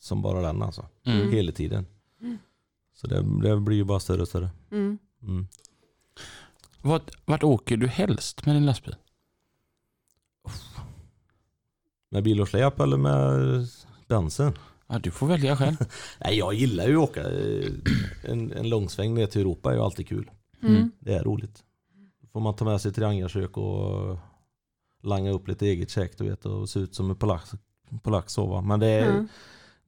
som bara den alltså. Mm. Hela tiden. Mm. Så det, det blir ju bara större och större. Mm. Mm. Vart, vart åker du helst med din lastbil? Med bil och släp eller med bensin? Ja, du får välja själv. Nej, jag gillar ju att åka. eh, En, en långsväng ner till Europa är ju alltid kul. Mm. Det är roligt. Får man ta med sig triangelkök och langa upp lite eget käk du vet och se ut som en polack, polack sova. Men det, Mm.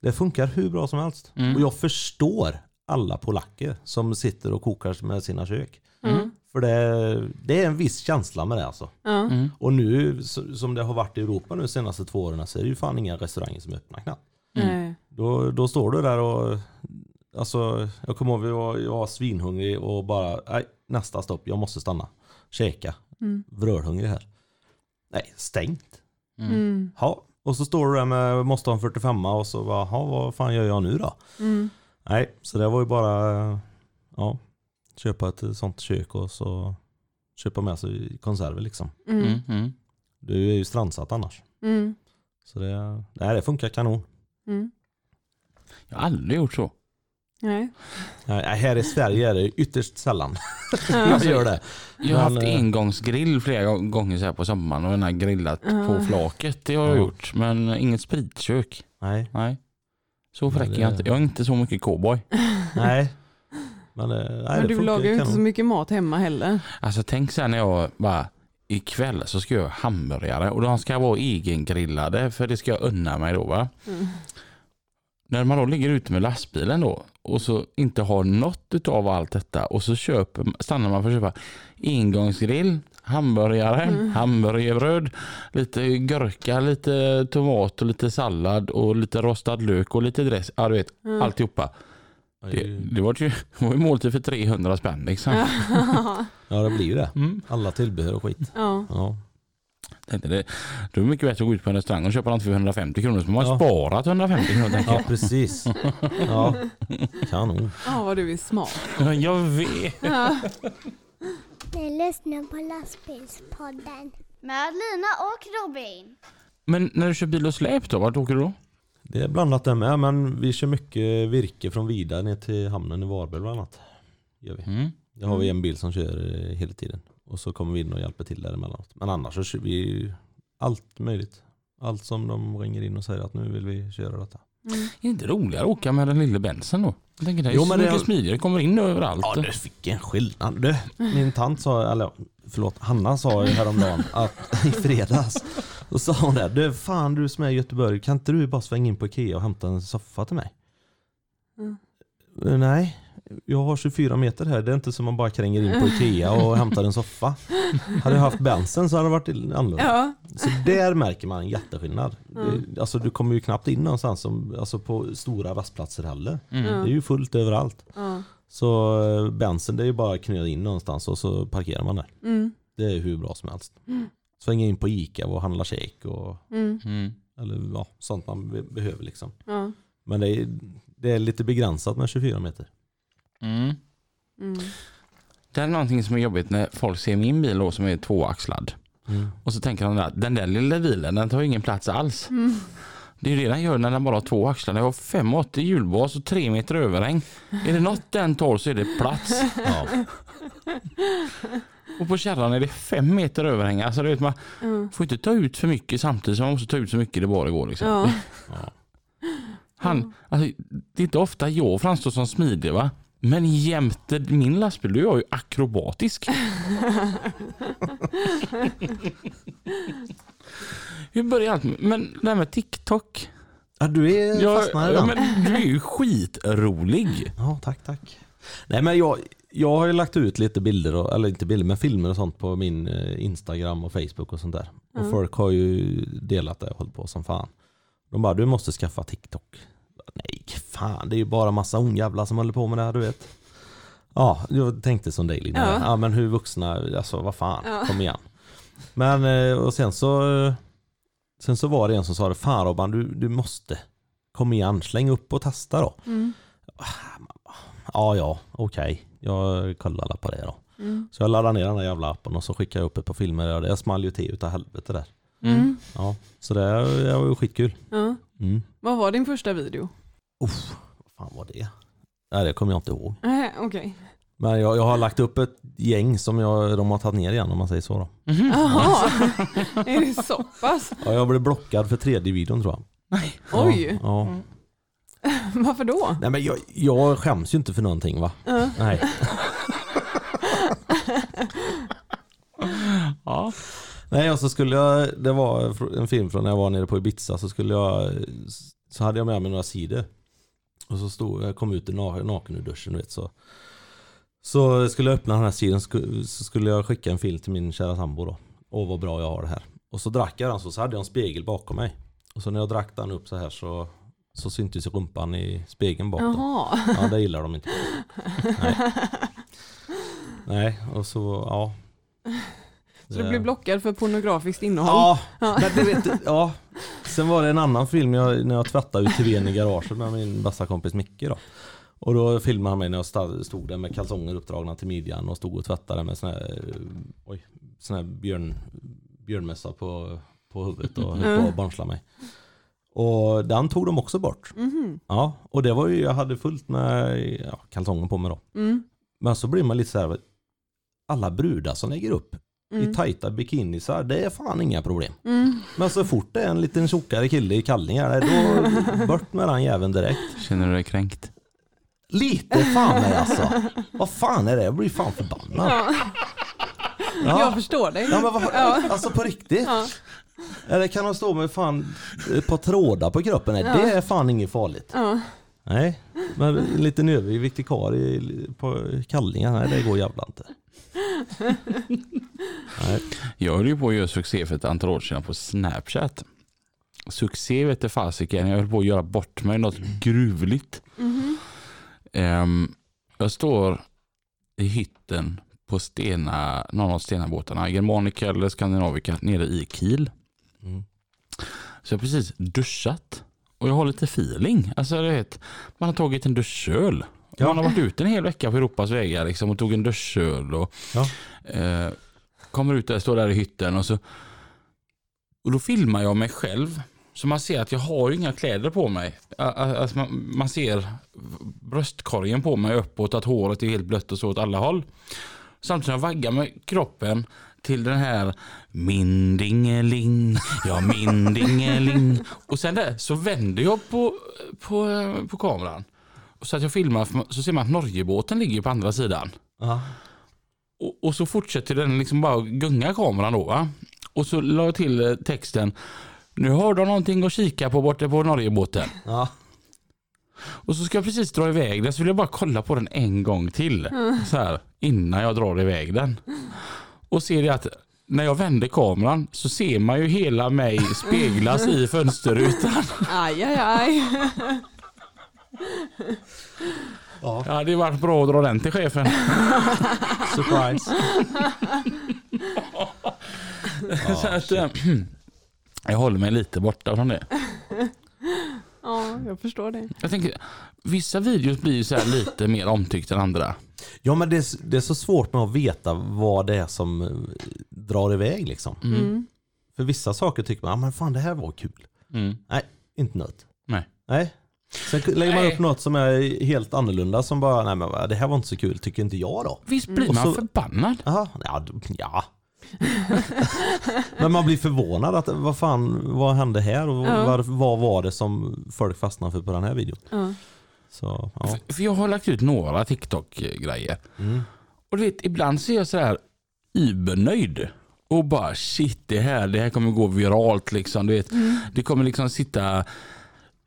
Det funkar hur bra som helst. Mm. Och jag förstår alla polacker som sitter och kokar med sina kök. Mm. För det, det är en viss känsla med det alltså. Mm. Och nu som det har varit i Europa nu de senaste två åren så är det ju fan inga restauranger som är öppna knappt. Mm. Då, då står du där och Alltså jag kommer ihåg jag var, jag var svinhungrig och bara nej, nästa stopp, jag måste stanna. Käka. Mm. Vrölhungrig här. Nej, stängt. Mm. Mm. Ja, och så står du där med måste ha en 45 och så bara, "Ha, vad fan gör jag nu då? Mm. Nej, så det var ju bara ja, köpa ett sånt kök och så köpa med sig konserver liksom. Mm. Mm. Mm. Du är ju strandsatt annars. Mm. Så det, nej, det funkar kanon. Mm. Jag har aldrig gjort så. Nej. Nej, här i Sverige är det ytterst sällan Ja. jag gör det. Jag har Men, haft eh, engångsgrill flera gånger så här på sommaren och den har grillat Ja. på flaket. Det har jag Ja. gjort. Men inget spritkök. Nej, Nej. Så fräck är jag inte. Jag är inte så mycket cowboy. nej. Men, eh, nej, Men du lagar ju inte så mycket mat hemma heller. Alltså tänk sen när jag bara ikväll så ska jag hamburgare och de ska vara egengrillade för det ska jag unna mig då va. Mm. När man då ligger ute med lastbilen då och så inte har något utav allt detta och så köper, stannar man för att köpa engångsgrill, hamburgare, hamburgerbröd, lite gurka, lite tomat och lite sallad och lite rostad lök och lite dress. Ja du vet, alltihopa. Det, det var ju det var ju måltid för 300 spänn liksom. Ja det blir ju det. Mm. Alla tillbehör och skit. Ja. Ja. Tänkte det, det är mycket bättre att gå ut på en restaurang och köpa något för 150 kronor så man har Ja. sparat 150 kronor tänker ja precis. Ja. Kanon. ja, vad du är smart. jag. Jag vet. Ja. Ni lyssnar på lastbilspodden. Med Lina och Robin. Men när du kör bil och släp då, vart åker du då? Det är blandat det med men vi kör mycket virke från Vida ner till hamnen i Varberg bland annat. Gör vi. Mm. Det har vi en bil som kör eh, hela tiden. Och så kommer vi in och hjälper till däremellanåt. Men annars så kör vi ju allt möjligt. Allt som de ringer in och säger att nu vill vi köra detta. Mm. Är det inte roligare att åka med den lille bensen då? Jag tänker det är Jo, så men det mycket är- smidigare, kommer in överallt. Ja du fick en skillnad du. Min tant sa, eller förlåt, Hanna sa ju häromdagen att i fredags då sa hon det. Du fan du som är i Göteborg, kan inte du bara svänga in på Ikea och hämta en soffa till mig? Mm. "Eh, Nej, jag har 24 meter här. Det är inte som man bara kränger in på Ikea och hämtar en soffa. Hade jag haft bensin så hade det varit annorlunda. Ja. Så där märker man en jätteskillnad. Mm. Det, alltså du kommer ju knappt in någonstans som, alltså på stora rastplatser heller. Mm. Det är ju fullt överallt. Ja. Så eh, bensin det är ju bara att knöa in någonstans och så parkerar man där. Mm. Det är hur bra som helst. Mm. Svänga in på Ica och handla käk och Mm. Mm. eller ja, sånt man be- behöver liksom. Ja. Men det är, det är lite begränsat med 24 meter. Mm. Mm. Det är någonting som är jobbigt när folk ser min bil då, som är tvåaxlad. Och så tänker de att den där lilla bilen den tar ju ingen plats alls. Mm. Det är ju det den gör när den bara har två axlar. Den har 5,80 hjulbas och 3 meter överhäng. Är det något den tar så är det plats. Ja. Och på kärran är det 5 meter överhäng. Alltså, vet, man Mm. får inte ta ut för mycket samtidigt som man måste ta ut så mycket det bara går. Liksom. Ja. Ja. Han, alltså, det är inte ofta jag framstår som smidig va? Men jämte min lastbil då är jag ju akrobatisk. Hur börjar allt? Men det här med TikTok. ja, du är Jag, fastnad i ja, men du är ju skitrolig. Ja, tack, tack. Nej men jag, jag har ju lagt ut lite bilder, och, eller inte bilder men filmer och sånt på min eh, Instagram och Facebook och sånt där. Och Mm. folk har ju delat det och hållit på som fan. De bara, du måste skaffa TikTok. Nej, fan det är ju bara massa ungjävlar som håller på med det här du vet. Ja, jag tänkte som dig Linda. Ja. Ja. men hur vuxna, alltså vad fan, Ja. kom igen. Men eh, och sen så eh, Sen så var det en som sa det, fan Robban du, du måste Kom igen, släng upp och testa då. Mm. Ja, ja, okej. Jag kollar alla på det då. Mm. Så jag laddade ner den där jävla appen och så skickade jag upp ett par filmer det small ju till utav helvete där. Mm. Ja, så det, det var ju skitkul. Ja. Mm. Vad var din första video? Uff, vad fan var det? Nej, det kommer jag inte ihåg. Nej, Okej. Men jag, jag har lagt upp ett gäng som jag, de har tagit ner igen om man säger så då. Jaha, är det så pass? Ja, jag blev blockad för tredje videon tror jag. Nej. Oj, Ja, ja. varför då? Nej men jag, jag skäms ju inte för någonting va? Ja. Nej. Ja. Nej och så skulle jag, det var en film från när jag var nere på Ibiza så skulle jag, så hade jag med mig några sidor. Och så stod jag, kom ut i naken ur duschen du vet så. Så skulle jag öppna den här sidan så skulle jag skicka en film till min kära sambo då. Åh vad bra jag har det här. Och så drack jag den så, så hade jag en spegel bakom mig. Och så när jag drack den upp så här så, så syntes rumpan i spegeln bak då. Jaha. Ja det gillar de inte. Nej. Nej och så ja. Så du blev blockad för pornografiskt innehåll? Ja, men vet, ja. Sen var det en annan film jag, när jag tvättade UTVn i garaget med min bästa kompis Micke då. Och då filmade han mig när jag stod, där med kalsonger uppdragna till midjan och stod och tvättade med sån här, eh, oj, sån här björn, björnmössa på, på huvudet och höll på att barnsla mig. Och den tog de också bort. Mhm. Ja, och det var ju, jag hade fullt med ja, kalsonger på mig då. Mm. Men så blir man lite så här, alla brudar som lägger upp Mm. i tajta bikinisar, det är fan inga problem. Mm. Men så fort det är en liten tjockare kille i kallingar, då bort med den jäveln direkt. Känner du dig kränkt? Lite fan mig alltså. Vad fan är det? Jag blir fan förbannad. Ja. Ja. Jag förstår dig. Ja, men vad, Ja. Alltså på riktigt. Ja. Eller kan de stå med fan ett par trådar på kroppen? Nej, det är fan inget farligt. Ja. Nej, men en liten överviktig karl i- på kallingar, nej det går jävla inte. Nej. Jag höll ju på att göra succé för ett antal år sedan på Snapchat. Succé vete fasiken, jag höll på att göra bort mig något gruvligt. Ehm, jag står i hytten på Stena, någon av Stena-båtarna, Germanica eller Skandinavica, nere i Kiel. Mm. Så jag har precis duschat och jag har lite feeling. Alltså, vet, man har tagit en duschöl. Ja. Man har varit ute en hel vecka på Europas vägar liksom, och tog en duschöl. Och, Ja. eh, kommer ut där, står där i hytten och så och då filmar jag mig själv. Så man ser att jag har inga kläder på mig. Alltså man, man ser bröstkorgen på mig uppåt, att håret är helt blött och så åt alla håll. Samtidigt som jag vaggar med kroppen till den här min dingeling, ja min dingeling. Och sen där så vänder jag på, på, på kameran. Så att jag filmar så ser man att Norgebåten ligger på andra sidan. Ja. Och, och så fortsätter den liksom bara gunga kameran då. Va? Och så la jag till eh, texten. Nu har de någonting att kika på borta på Norgebåten. Ja. Och så ska jag precis dra iväg den så vill jag bara kolla på den en gång till. Så här, innan jag drar iväg den. Och ser det att när jag vänder kameran så ser man ju hela mig speglas i fönsterrutan. Aj, aj, aj. Ja. Ja, det varit bra att dra den till chefen. Surprise. så att, eh, jag håller mig lite borta från det. Ja, jag förstår det. Jag tänker, vissa videos blir ju så här lite mer omtyckt än andra. Ja men det är, det är så svårt med att veta vad det är som eh, drar iväg liksom. Mm. För vissa saker tycker man, ah, men fan det här var kul. Mm. Nej, inte något. Nej. Nej. Sen lägger man Nej. upp något som är helt annorlunda som bara, nej men vad, det här var inte så kul, tycker inte jag då. Visst blir Och man så- förbannad? Jaha, ja, ja. Men man blir förvånad att vad fan, vad hände här och Ja. var, vad var det som folk fastnade för på den här videon? Ja. Så, ja. För- jag har lagt ut några TikTok-grejer. Mm. Och du vet, ibland ser jag så här übernöjd. Och bara shit, det här, det här kommer gå viralt liksom. Du vet, Det kommer liksom sitta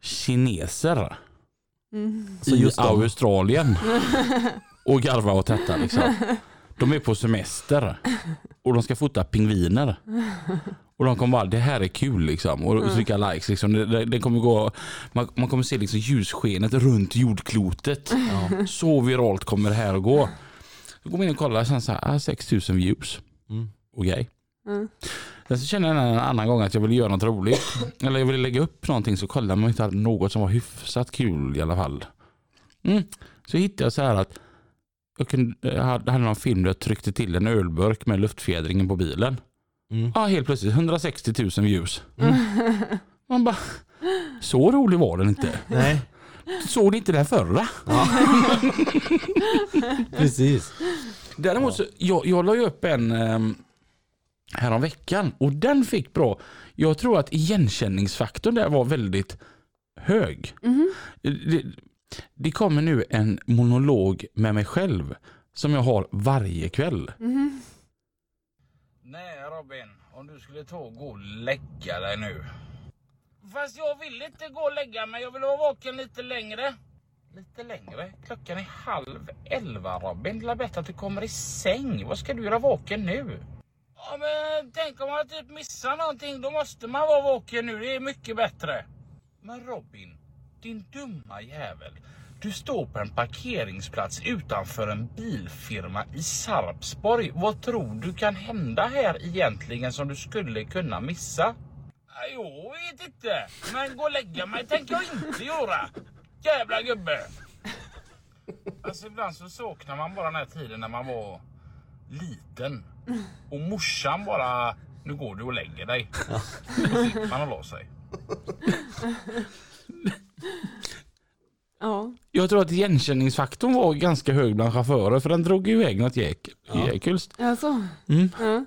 kineser Mm. Så i. Australien och garva och tätta liksom. De är på semester och de ska fota pingviner. Och de kommer bara, det här är kul liksom. Och trycka likes liksom. Det, det, det kommer gå, man, man kommer se liksom ljusskenet runt jordklotet. Så viralt kommer det här att gå. Då går man in och kollar sen så här, ah, 6000 views. Mm. Okej. Mm. Sen så känner jag en annan gång att jag vill göra något roligt. Eller jag vill lägga upp någonting så kollar man inte hade något som var hyfsat kul i alla fall. Mm. Så hittade jag så här att jag kunde, jag hade någon film där jag tryckte till en ölburk med luftfjädringen på bilen. Mm. Ja, helt plötsligt 160 000 views. Man bara, så rolig var den inte. Nej, Såg ni inte den förra? precis. Däremot så, jag, jag la ju upp en um, häromveckan och den fick bra. Jag tror att igenkänningsfaktorn där var väldigt hög. Mhm. Det, det kommer nu en monolog med mig själv som jag har varje kväll. Mhm. Nej Robin, om du skulle ta och gå och lägga dig nu. Fast jag vill inte gå och lägga mig, jag vill vara vaken lite längre. Lite längre? Klockan är halv elva Robin. Det är bättre att du kommer i säng. Vad ska du göra vaken nu? Ja men tänk om man typ missar någonting, då måste man vara vaken nu. Det är mycket bättre. Men Robin, din dumma jävel. Du står på en parkeringsplats utanför en bilfirma i Sarpsborg. Vad tror du kan hända här egentligen som du skulle kunna missa? Jo, Jag vet inte, men gå och lägga mig tänker jag inte göra. Jävla gubbe! Alltså ibland så saknar man bara den här tiden när man var liten. Och morsan bara, nu går du och lägger dig. Då fick man hålla sig. Ja. Jag tror att igenkänningsfaktorn var ganska hög bland chaufförer för den drog iväg något jäk, jäkulst. Alltså. Mm. Ja.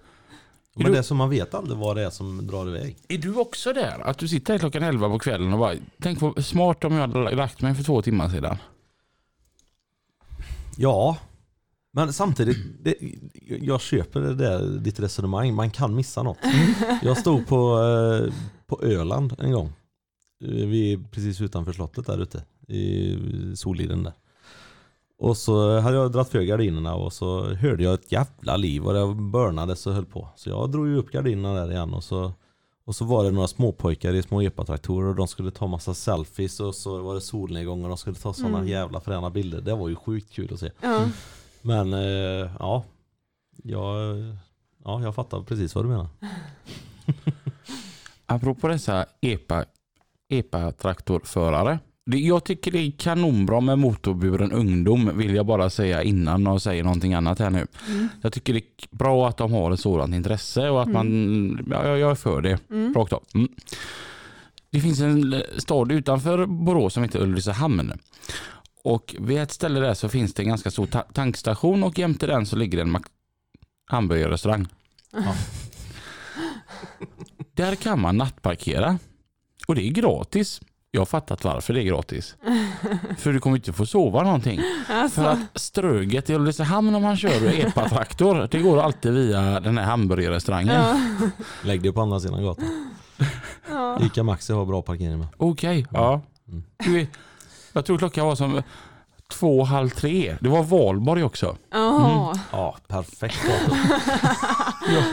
Men det som man vet aldrig vad det är som drar iväg. Är du också där? Att du sitter här klockan 11 på kvällen och bara, tänk vad smart om jag hade lagt mig för två timmar sedan. Ja, Men samtidigt, det, jag köper det där, ditt resonemang, man kan missa något. Jag stod på, eh, på Öland en gång. Eh, Vi är precis utanför slottet där ute, i Soliden där. Och så hade jag dragit för gardinerna och så hörde jag ett jävla liv och det börnades och höll på. Så jag drog ju upp gardinerna där igen och så, och så var det några småpojkar i små epatraktorer och de skulle ta massa selfies och så var det solnedgång och de skulle ta sådana Mm. jävla fräna bilder. Det var ju sjukt kul att se. Ja. Men eh, ja, jag, ja, jag fattar precis vad du menar. Apropå dessa EPA, EPA-traktorförare. Jag tycker det är kanonbra med motorburen ungdom vill jag bara säga innan och säger någonting annat här nu. Mm. Jag tycker det är bra att de har ett sådant intresse och att man, ja, jag jag är för det. Mm. Rakt av. Mm. Det finns en stad utanför Borås som heter Ulricehamn. Och vid ett ställe där så finns det en ganska stor ta- tankstation och jämte den så ligger en hamburgerrestaurang. Ja. Där kan man nattparkera. Och det är gratis. Jag har fattat varför det är gratis. För du kommer inte få sova någonting. Alltså, För att Ströget i Ulricehamn om man kör epatraktor, det går alltid via den här hamburgerrestaurangen. ja. Lägg det på andra sidan gatan. Ja. Ica Maxi har bra parkering med. Okej, ja. Mm. Du vet, jag tror klockan var som två, halv tre. Det var valborg också. Jaha. Ja, perfekt datum.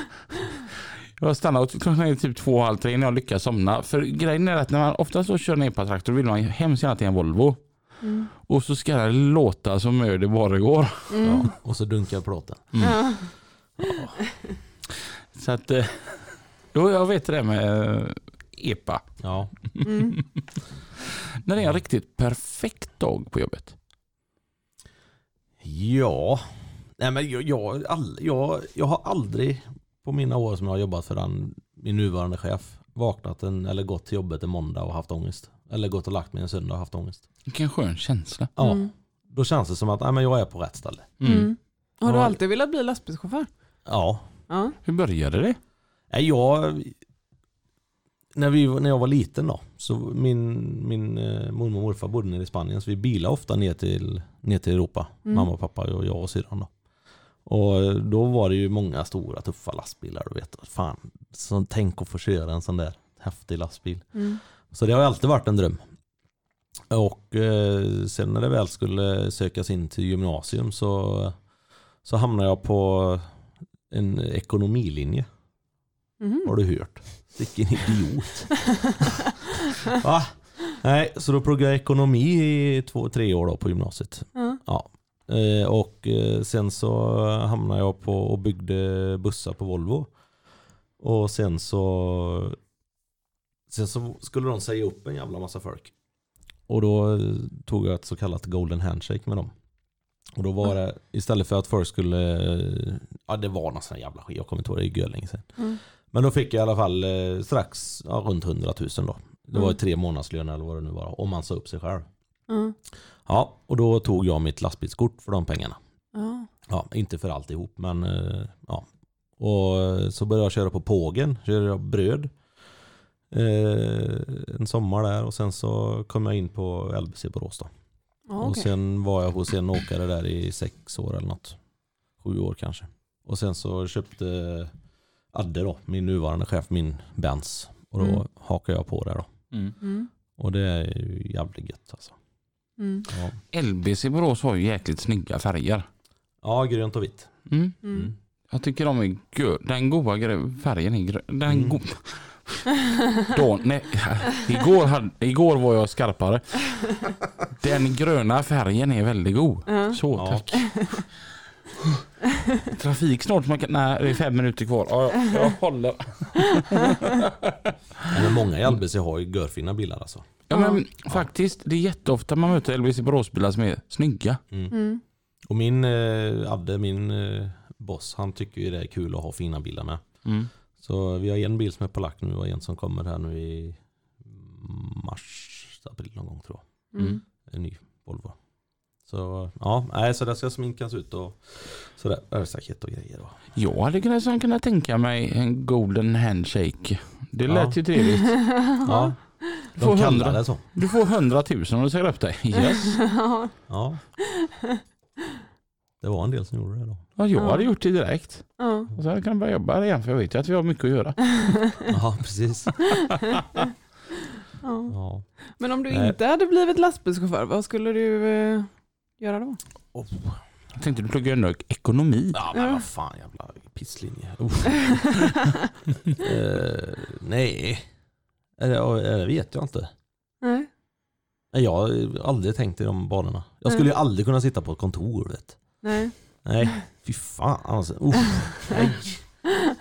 Jag stannade och klockan är typ två, halv tre när jag lyckas somna. För grejen är att när man oftast då kör en epatraktor vill man hemskt gärna till en Volvo. Mm. Och så ska det låta som hur det bara går. Ja, och så dunkar plåten. Ja. Så att, eh, jo jag vet det med eh, epa. Ja. Mm. När det är en riktigt perfekt dag på jobbet. Ja. Nej men jag, jag, all, jag, jag har aldrig på mina år som jag har jobbat för den, min nuvarande chef vaknat en, eller gått till jobbet en måndag och haft ångest. Eller gått och lagt mig en söndag och haft ångest. Vilken skön känsla. Ja, Mm. då känns det som att nej, men jag är på rätt ställe. Mm. Har du alltid velat bli lastbilschaufför? Ja. Ja. Hur började det? Jag, när, vi, när jag var liten då, så min, min eh, mormor och morfar bodde nere i Spanien så vi bilade ofta ner till, ner till Europa. Mm. Mamma och pappa och jag och syrran då. Och eh, då var det ju många stora tuffa lastbilar du vet. Fan, så tänk att få köra en sån där häftig lastbil. Mm. Så det har alltid varit en dröm. Och eh, sen när det väl skulle sökas in till gymnasium så, så hamnade jag på en ekonomilinje. Mhm. Har du hört? Vilken idiot. Va? Nej, så då pluggade jag ekonomi i två, tre år då på gymnasiet. Ja. Ja. Eh, och eh, sen så hamnade jag på och byggde bussar på Volvo. Och sen så Sen så skulle de säga upp en jävla massa folk. Och då eh, tog jag ett så kallat golden handshake med dem. Och då var det istället för att folk skulle Ja det var någon sån jävla skit. Jag kommer inte ihåg det, är länge sedan. Mm. Men då fick jag i alla fall eh, strax ja, runt 100 000 då. Det var Mm. tre månadslöner eller vad det nu var. Om man sa upp sig själv. Ja. Ja, och då tog jag mitt lastbilskort för de pengarna. Ja. Ja, inte för alltihop men eh, ja. Och eh, så började jag köra på Pågen, körde jag bröd. Eh, en sommar där och sen så kom jag in på LBC Borås då. Ja, Och okej. sen var jag hos en åkare där i sex år eller något. Sju år kanske. Och sen så köpte Adde då, min nuvarande chef, min Benz. Och då Mm. hakade jag på det då. Mm. Och det är ju jävligt gött alltså. Mm. Ja, LBC Borås har ju jäkligt snygga färger. ja grönt och vitt. Mm. Mm. Jag tycker de är gö- Den goa färgen är grön. Den Mm. go- Då, nej, igår, hade, igår var jag skarpare. Den gröna färgen är väldigt god. Ja. Så, Ja. Trafik snart. Man kan, nej, det är fem minuter kvar. Ja, jag, jag håller. Men många i LBC har ju görfina bilar alltså. Ja, men faktiskt, det är jätteofta man möter LBC Boråsbilar som är snygga. Mm. Och min eh, Adde, min eh, boss, han tycker ju det är kul att ha fina bilar med. Mm. Så vi har en bil som är polack nu och en som kommer här nu i mars, april någon gång tror jag. Mm. En ny Volvo. Så ja, nej, så det ska sminkas ut och sådär, rörstaket och grejer. Och. Jag hade kunnat, som kunnat tänka mig en golden handshake. Det Ja. lät ju trevligt. Ja, Får de kallar hundra. det så. Du får hundratusen om du säger upp dig. Yes. Ja. Ja. det var en del som gjorde det då. Ja, jag Ja. hade gjort det direkt. Ja. Och sen kan jag börja jobba igen för jag vet ju att vi har mycket att göra. Ja, precis. Ja. Ja. Men om du Nej. inte hade blivit lastbilschaufför, vad skulle du eh, göra då? Jag tänkte du pluggar ändå ekonomi. Ja men Ja. vad fan jävla pisslinje. Eh, nej. Eller, ja, det vet jag inte. Nej. Nej, Jag har aldrig tänkt i de banorna. Jag skulle ju aldrig kunna sitta på ett kontor. Vet. Nej. Nej, fy fan. Alltså, nej.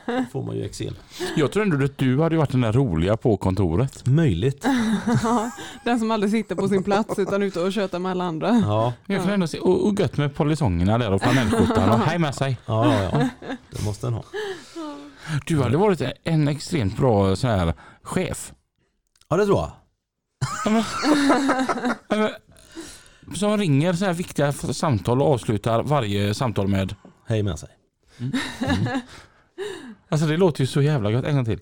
Då får man ju exil. Jag tror ändå att du hade varit den där roliga på kontoret. Möjligt. Den som aldrig sitter på sin plats utan ute och tjötar med alla andra. Ja, Jag kan ändå se, och, och gött med polisongerna där och flanellskjortan och hej med sig. ja, ja, ja. Det måste den ha. Du hade varit en extremt bra sån här chef. Ja, det tror jag. Som ringer så här viktiga samtal och avslutar varje samtal med Hej med sig. Alltså det låter ju så jävla gött. En gång till.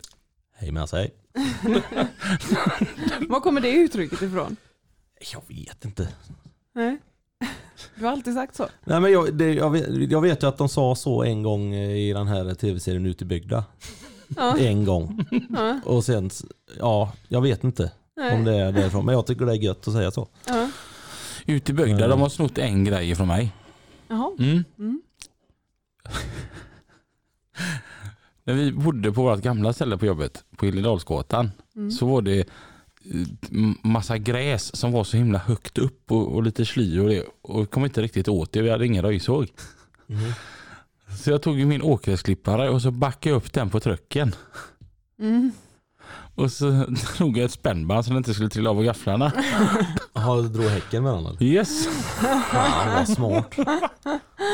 Hej med sig. Var kommer det uttrycket ifrån? Jag vet inte. Nej. Du har alltid sagt så. Nej, men jag, det, jag, vet, jag vet ju att de sa så en gång i den här tv-serien Ute i bygda. Ja. En gång. Ja. Och sen, ja, jag vet inte om Nej. det är därifrån. Men jag tycker det är gött att säga så. Ja. Ute i bygden, Mm. de har snott en grej från mig. Jaha. Mm. Mm. När vi bodde på vårt gamla ställe på jobbet, på Hildedalsgatan, Mm. så var det eh, massa gräs som var så himla högt upp och, och lite sly och det. Och vi kom inte riktigt åt det, vi hade ingen röjsåg. Mhm. Så jag tog min åkgräsklippare och så backade jag upp den på trucken. Mm. Och så drog jag ett spännband så den inte skulle trilla av gafflarna. Jaha, du drog häcken med den? Yes, Fan vad smart.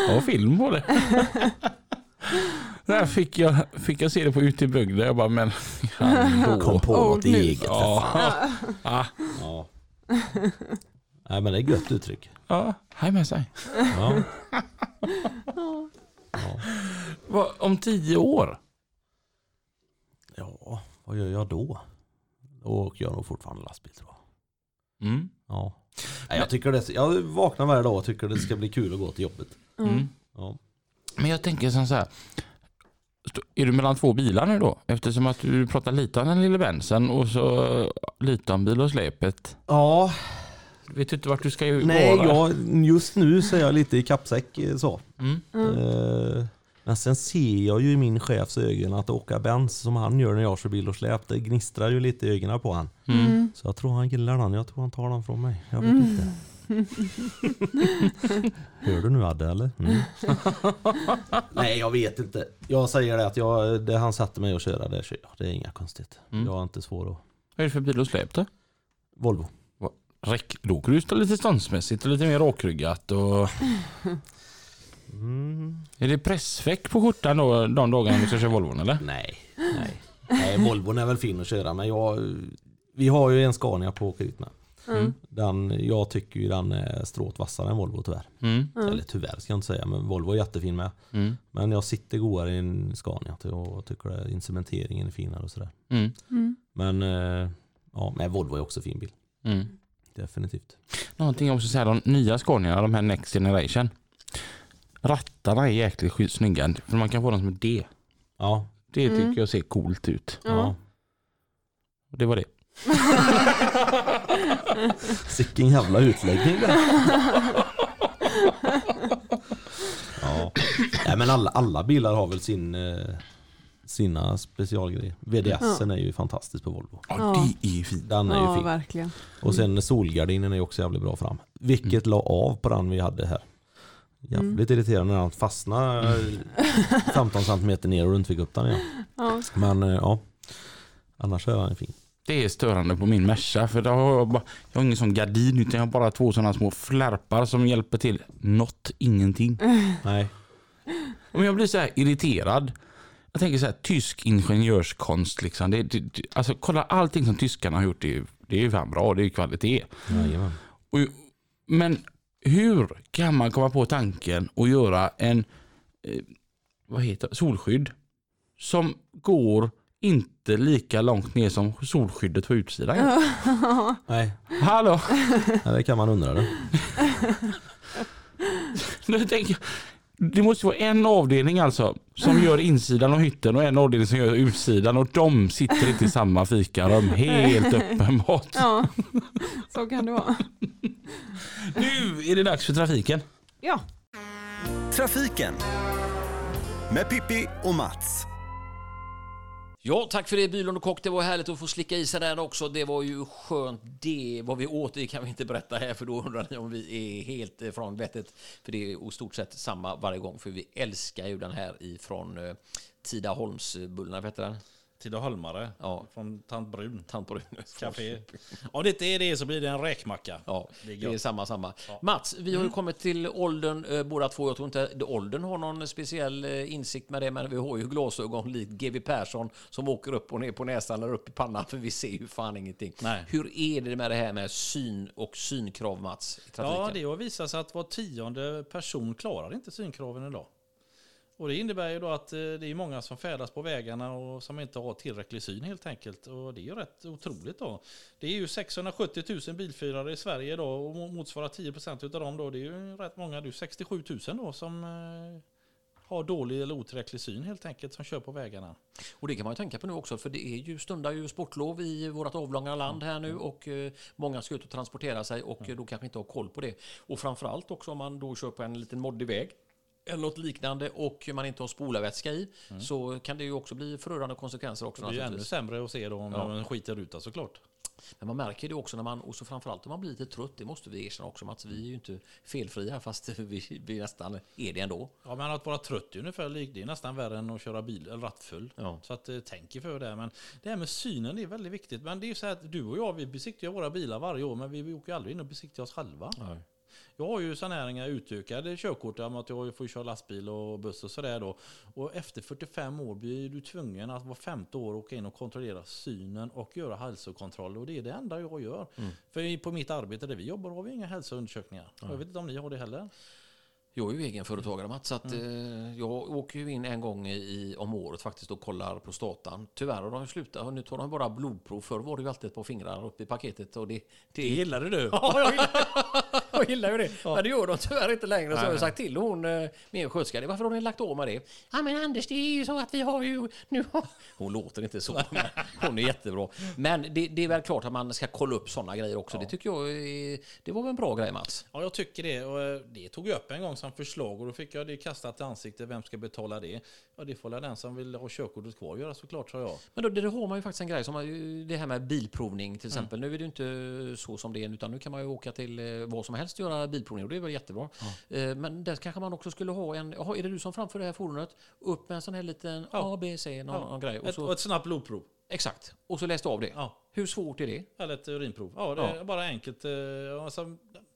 jag har film på det. Där fick jag, fick jag se det på Ute i bygden. Jag bara, men hallå. Kom på något eget. fan. Ja. Ah, Ja. Nej men det är ett gött uttryck. ja, hej med sig. Ja. Vad, om tio år? ja, vad gör jag då? Då åker jag nog fortfarande lastbil tror jag. Mm. Ja. Nej, jag, tycker det, jag vaknar varje dag och tycker det ska bli kul att gå till jobbet. Mm. Ja. Men jag tänker som så här. Är du mellan två bilar nu då? Eftersom att du pratar lite om den lille Bensen och så lite om bil och släpet. ja, Vet du inte vart du ska ju nej jag, just nu så är jag lite i kappsäck eh, så. Mm. Eh, Men sen ser jag ju i min chefs ögon att åka Benz som han gör när jag kör bil och släp, det gnistrar ju lite i ögonen på han. Mm. Så jag tror han gillar den, jag tror han tar den från mig. Jag vet Mm. inte. Hör du nu Adde eller? Mm. Nej jag vet inte. Jag säger det att jag, det han satte mig att köra, det kör jag. Det är inga konstigt. Mm. Jag är inte svår att... Vad är det för bil och släp då? Volvo. Räck, då åker du stå lite ståndsmässigt och lite mer rakryggat. Och... Mm. Är det pressfäck på skjortan då, de dagarna du ska köra Volvon eller? Nej, nej. Nej, Volvon är väl fin att köra men jag, vi har ju en Scania på åkeriet med. Mm. Den, jag tycker ju den är stråt vassare än Volvo tyvärr. Mm. Eller tyvärr ska jag inte säga, men Volvo är jättefin med. Mm. Men jag sitter godare i en Scania och tycker att instrumenteringen är finare och sådär. Mm. Mm. Men, eh, ja, men Volvo är också fin bil. Mm. Definitivt. Någonting jag också säga, de nya Scania, de här Next Generation. Rattarna är jäkligt snygga, för man kan få dem som ett D. Ja, Det tycker Mm. jag ser coolt ut. ja. Det var det. Sicken jävla utläggning där. ja. Nej, men alla, alla bilar har väl sin, eh, sina specialgrejer. VDSen är ju fantastisk på Volvo. Ja, Ja. det är fint. Den är ju Ja, fin. verkligen. Och sen solgardinen är ju också jävligt bra fram. Vilket la av på den vi hade här. Jävligt irriterande när han fastnade eh, 15 cm ner och du inte fick upp den igen. Ja. Men eh, ja, annars är den fin. Det är störande på min Merca för då har jag, bara, jag har ingen sån gardin utan jag har bara två sådana små flärpar som hjälper till något, ingenting. Nej, Om jag blir så här irriterad. Jag tänker så här tysk ingenjörskonst liksom. Det, det, det, alltså kolla allting som tyskarna har gjort. Det, är- det är ju fan bra, det är ju kvalitet. Och, men hur kan man komma på tanken att göra en eh, vad heter solskydd som går inte lika långt ner som solskyddet på utsidan? Nej, Hallå? nej, det kan man undra det. Nu tänker jag, Det måste vara en avdelning alltså som gör insidan av hytten och en avdelning som gör utsidan och de sitter inte i samma fikarum. Helt uppenbart. Ja, så kan det vara. Nu är det dags för trafiken. Ja, Trafiken med Pippi och Mats. Ja, tack för det Bylund och Kock. Det var härligt att få slicka i sig den. också. Det var ju skönt det. Vad vi åt det kan vi inte berätta här för då undrar ni om vi är helt eh, från vettet. För det är i stort sett samma varje gång för vi älskar ju den här ifrån eh, Tidaholmsbullarna, vad heter den? Tidaholmare Ja. från Tant Brun. Tant Brun. Café. Om det inte är det så blir det en räkmacka. Ja, Det är det är samma, samma. Mats, vi har ju kommit till åldern eh, båda två. Jag tror inte åldern har någon speciell eh, insikt med det, men vi har ju glasögon likt GW Persson som åker upp och ner på näsan eller upp i pannan, för vi ser ju fan ingenting. Nej. Hur är det med det här med syn och synkrav, Mats, i trafiken? Ja, det har visat sig att var tionde person klarar inte synkraven idag. Och det innebär ju då att eh, det är många som färdas på vägarna och som inte har tillräcklig syn helt enkelt. Och det är ju rätt otroligt då. Det är ju 670 000 bilförare i Sverige idag och mo- motsvarar 10 procent utav dem då. Det är ju rätt många, det är ju 67 000 då som eh, har dålig eller otillräcklig syn helt enkelt som kör på vägarna. Och det kan man ju tänka på nu också, för det är ju stundar ju sportlov i vårt avlånga land här nu och eh, många ska ut och transportera sig och eh, då kanske inte har koll på det. Och framförallt också om man då kör på en liten moddig väg eller något liknande och man inte har spolarvätska i så kan det ju också bli förödande konsekvenser också. Det är ju ännu sämre att se då om Ja. man skiter ut såklart. Men man märker det också när man, och så framförallt om man blir lite trött, det måste vi erkänna också Mats, vi är ju inte felfria fast vi, vi nästan är det ändå. Ja, men att vara trött är ungefär det är nästan värre än att köra bil eller rattfull. Ja. Så att eh, tänk er för det. Men det här med synen är väldigt viktigt. Men det är ju så här att du och jag, vi besiktigar våra bilar varje år, men vi åker aldrig in och besiktigar oss själva. Jag har ju saneringar utökade körkort, att jag får köra lastbil och buss och sådär då. Och efter 45 år blir du tvungen att var femte år åka in och kontrollera synen och göra hälsokontroll. Och det är det enda jag gör. För i- på mitt arbete där vi jobbar har vi inga hälsoundersökningar. Och Jag vet inte om ni har det heller. Jag är ju egenföretagare Mats, så att, eh, jag åker ju in en gång i, om året faktiskt och kollar prostatan. Tyvärr har de ju slutat, nu tar de bara blodprov. Förr var det ju alltid ett par fingrar uppe i paketet. Och det, det, Det gillade du. Ja, jag gillar, jag gillar ju det. Men det gör de tyvärr inte längre. Så har jag sagt till hon, eh, min sköterska, varför har ni lagt av med det? Ja men Anders, det är ju så att vi har ju... Nu har... Hon låter inte så, men hon är jättebra. Men det, det är väl klart att man ska kolla upp sådana grejer också. Det tycker jag är, Det var väl en bra grej Mats? Ja, jag tycker det. Och eh, det tog jag upp en gång som förslag och då fick jag det kastat i ansiktet. Vem ska betala det? Ja, det får den som vill ha körkortet kvar göra såklart, sa jag. Men då, det har man ju faktiskt en grej som det här med bilprovning till exempel. Nu är det ju inte så som det är utan nu kan man ju åka till eh, vad som helst och göra bilprovning och det är väl jättebra. Eh, Men där kanske man också skulle ha en, jaha, är det du som framför det här fordonet? Upp med en sån här liten Ja. A, B, C, någon, Ja. någon grej. Och Ett, så, och ett snabbt blodprov. exakt. Och så läste av det. Ja. Hur svårt är det? Eller ett urinprov. Ja, det är Ja. bara enkelt. eh,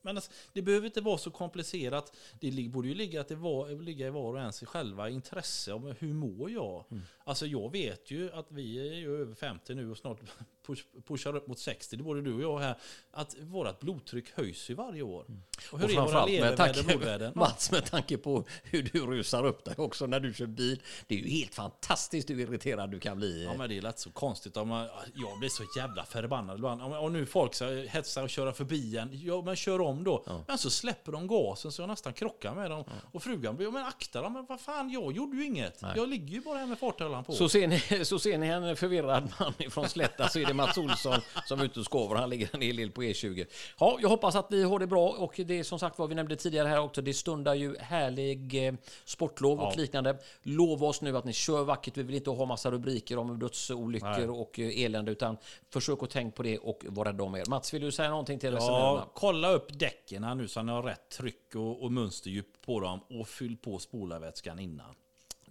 men alltså, det behöver inte vara så komplicerat. Det borde ju ligga, att det var, ligga i var och ens själva intresse. Om hur mår jag? Alltså jag vet ju att vi är över 50 nu och snart push, pushar upp mot 60. Det borde du och jag här. Att vårt blodtryck höjs ju varje år. Och hur Och är våra med tanke? Mats, med tanke på hur du rusar upp dig också när du kör bil. Det är ju helt fantastiskt hur irriterad du kan bli. Ja men det är lätt så konstigt. Om man, jag blir så jävla förbannad ibland. Om, om nu folk så hetsar och köra förbi en. Ja men kör om då. Men så släpper de gasen så jag nästan krockar med dem. Och frugan blir, men akta dem. Men vad fan, jag gjorde ju inget. Jag ligger ju bara här med farthållaren på. Så ser, ni, så ser ni en förvirrad man från Slätta så är det Mats Olsson som är ute och skovar. Han ligger en hel del på E20. Ja, jag hoppas att ni har det bra och det är som sagt vad vi nämnde tidigare här också. Det stundar ju härlig eh, sportlov och liknande. Lova oss nu att ni kör vackert. Vi vill inte ha massa rubriker om dödsolyckor Nej. och eh, elände utan försök att tänka på det och vara rädda om er. Mats, vill du säga någonting till resenärerna? Ja, kolla upp däcken nu så ni har rätt tryck och, och mönsterdjup på dem. Och fyll på spolarvätskan innan.